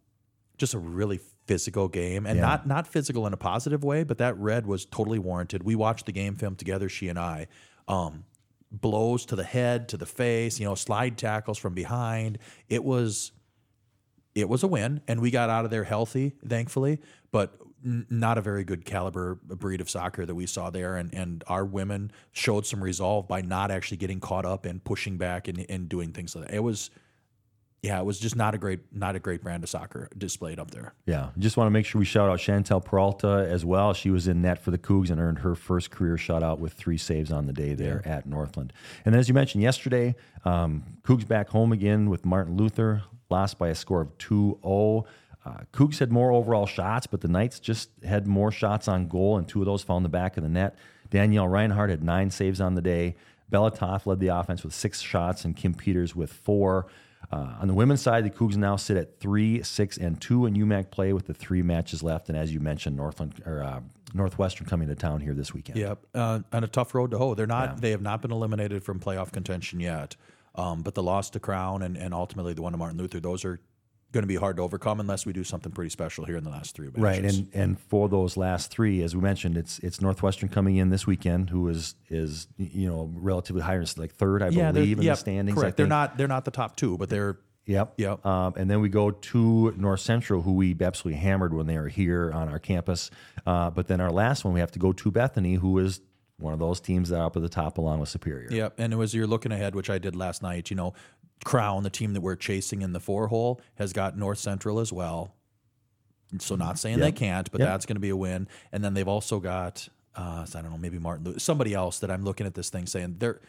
just a really physical game and not not physical in a positive way, but that red was totally warranted. We watched the game film together, she and I. Um, blows to the head, to the face, you know, slide tackles from behind. It was it was a win, and we got out of there healthy, thankfully. But n- not a very good caliber breed of soccer that we saw there, and and our women showed some resolve by not actually getting caught up and pushing back and, and doing things like that. It was, yeah, it was just not a great not a great brand of soccer displayed up there. Yeah, just want to make sure we shout out Chantel Peralta as well. She was in net for the Cougs and earned her first career shutout with three saves on the day there at Northland. And as you mentioned yesterday, um, Cougs back home again with Martin Luther, lost by a score of 2 0. Uh, Cougs had more overall shots, but the Knights just had more shots on goal, and two of those found the back of the net. Danielle Reinhardt had nine saves on the day. Bella Toff led the offense with six shots, and Kim Peters with four. Uh, on the women's side, the Cougs now sit at three, six, and two in UMAC play with the three matches left. And as you mentioned, Northland or uh, Northwestern coming to town here this weekend. Yep, uh, and a tough road to hoe. They're not. They have not been eliminated from playoff contention yet. Um, but the loss to Crown and, and ultimately the one to Martin Luther, those are going to be hard to overcome unless we do something pretty special here in the last three matches. Right, and and for those last three, as we mentioned, it's it's Northwestern coming in this weekend, who is is you know relatively higher, like third, I yeah, believe, in yep, the standings. Correct. They're not. They're not the top two, but they're. Yep. Yep. Um, and then we go to North Central, who we absolutely hammered when they were here on our campus. Uh, but then our last one, we have to go to Bethany, who is one of those teams that are up at the top along with Superior. Yep. And as you're looking ahead, which I did last night, you know, Crown, the team that we're chasing in the four hole, has got North Central as well. So not saying they can't, but Yep. that's going to be a win. And then they've also got, uh, I don't know, maybe Martin Lewis, somebody else that I'm looking at this thing saying they're.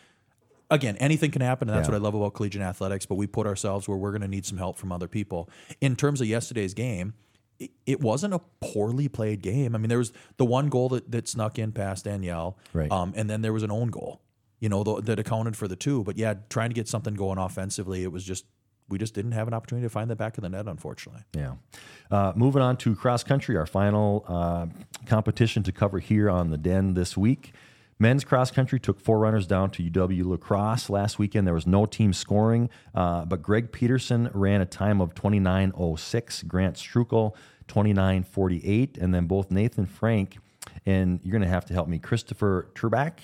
Again, anything can happen, and that's Yeah. what I love about collegiate athletics. But we put ourselves where we're going to need some help from other people. In terms of yesterday's game, it, it wasn't a poorly played game. I mean, there was the one goal that, that snuck in past Danielle, Right. um, and then there was an own goal, you know, th- that accounted for the two. But yeah, trying to get something going offensively, it was just we just didn't have an opportunity to find the back of the net, unfortunately. Yeah. Uh, moving on to cross country, our final uh, competition to cover here on the Den this week. Men's cross country took four runners down to UW La Crosse last weekend. There was no team scoring, uh, but Greg Peterson ran a time of 29.06, Grant Strukel 29.48, and then both Nathan Frank and you're going to have to help me. Christopher Turbach,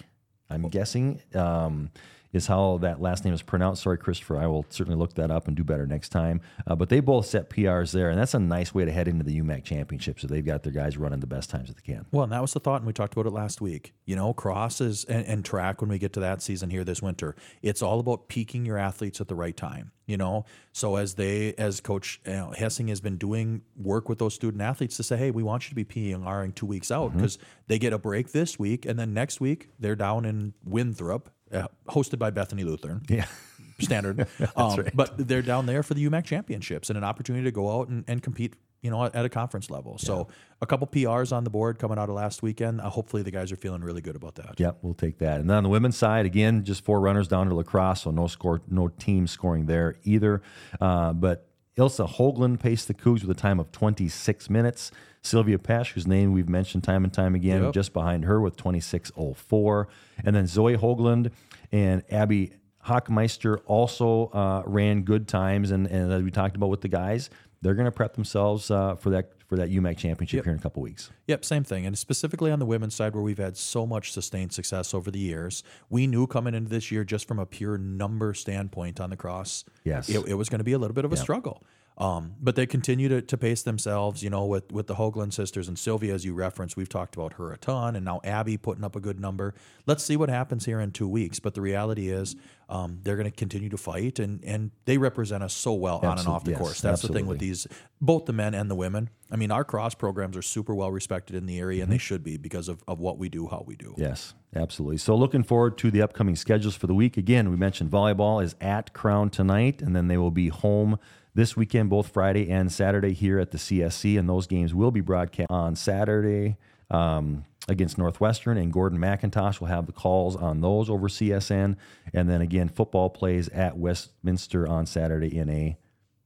I'm guessing, um, is how that last name is pronounced. Sorry, Christopher. I will certainly look that up and do better next time. Uh, but they both set PRs there, and that's a nice way to head into the UMAC championship. So they've got their guys running the best times that they can. Well, and that was the thought, and we talked about it last week. You know, crosses and, and track when we get to that season here this winter, it's all about peaking your athletes at the right time. You know, so as they, as Coach you know, Hessing has been doing work with those student athletes to say, hey, we want you to be PRing two weeks out because they get a break this week, and then next week they're down in Winthrop, uh, hosted by Bethany Lutheran. Yeah. standard. um, But they're down there for the UMAC championships and an opportunity to go out and, and compete, you know, at, a conference level. So a couple PRs on the board coming out of last weekend. Uh, hopefully the guys are feeling really good about that. Yep, we'll take that. And then on the women's side, again, just four runners down to La Crosse, so no score, no team scoring there either. Uh, but Ilsa Hoagland paced the Cougs with a time of 26 minutes. Sylvia Pash, whose name we've mentioned time and time again, Yep. just behind her with 26.04. And then Zoe Hoagland and Abby Hockmeister also uh, ran good times. And, and as we talked about with the guys, they're going to prep themselves uh, for that for that UMAC championship here in a couple weeks. Yep, same thing. And specifically on the women's side, where we've had so much sustained success over the years, we knew coming into this year, just from a pure number standpoint on the cross, Yes. it, it was going to be a little bit of a struggle. Um, but they continue to, to pace themselves, you know, with, with the Hoagland sisters and Sylvia, as you referenced. We've talked about her a ton, and now Abby putting up a good number. Let's see what happens here in two weeks. But the reality is, um, they're going to continue to fight, and, and they represent us so well on and off the yes, course. That's the thing with these, both the men and the women. I mean, our cross programs are super well respected in the area, and Mm-hmm. they should be because of, of what we do, how we do. Yes, absolutely. So looking forward to the upcoming schedules for the week. Again, we mentioned volleyball is at Crown tonight, and then they will be home this weekend, both Friday and Saturday here at the CSC, and those games will be broadcast on Saturday um, against Northwestern, and Gordon McIntosh will have the calls on those over CSN, and then again, football plays at Westminster on Saturday in a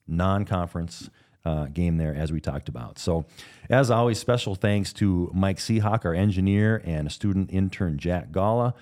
non-conference uh, game there, as we talked about. So, as always, special thanks to Mike Seahawk, our engineer, and student intern Jack Gala.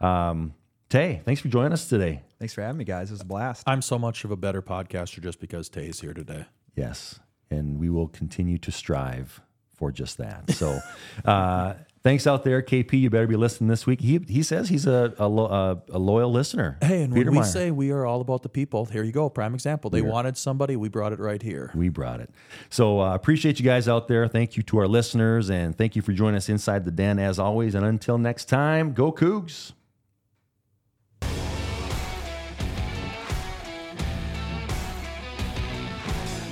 Um, Tay, thanks for joining us today. Thanks for having me, guys. It was a blast. I'm so much of a better podcaster just because Tay's here today. Yes, and we will continue to strive for just that. So, uh, thanks out there, KP. You better be listening this week. He he says he's a a, lo- a, a loyal listener. Hey, and Peter when we Meyer. say we are all about the people, here you go. Prime example. They wanted somebody, we brought it right here. We brought it. So uh, appreciate you guys out there. Thank you to our listeners, and thank you for joining us inside the den as always. And until next time, go Cougs.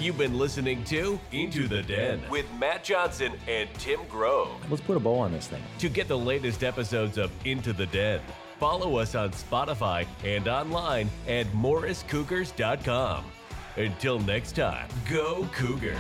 You've been listening to Into the Den with Matt Johnson and Tim Grove. Let's put a bow on this thing. To get the latest episodes of Into the Den, follow us on Spotify and online at morriscougars.com. Until next time, go Cougars.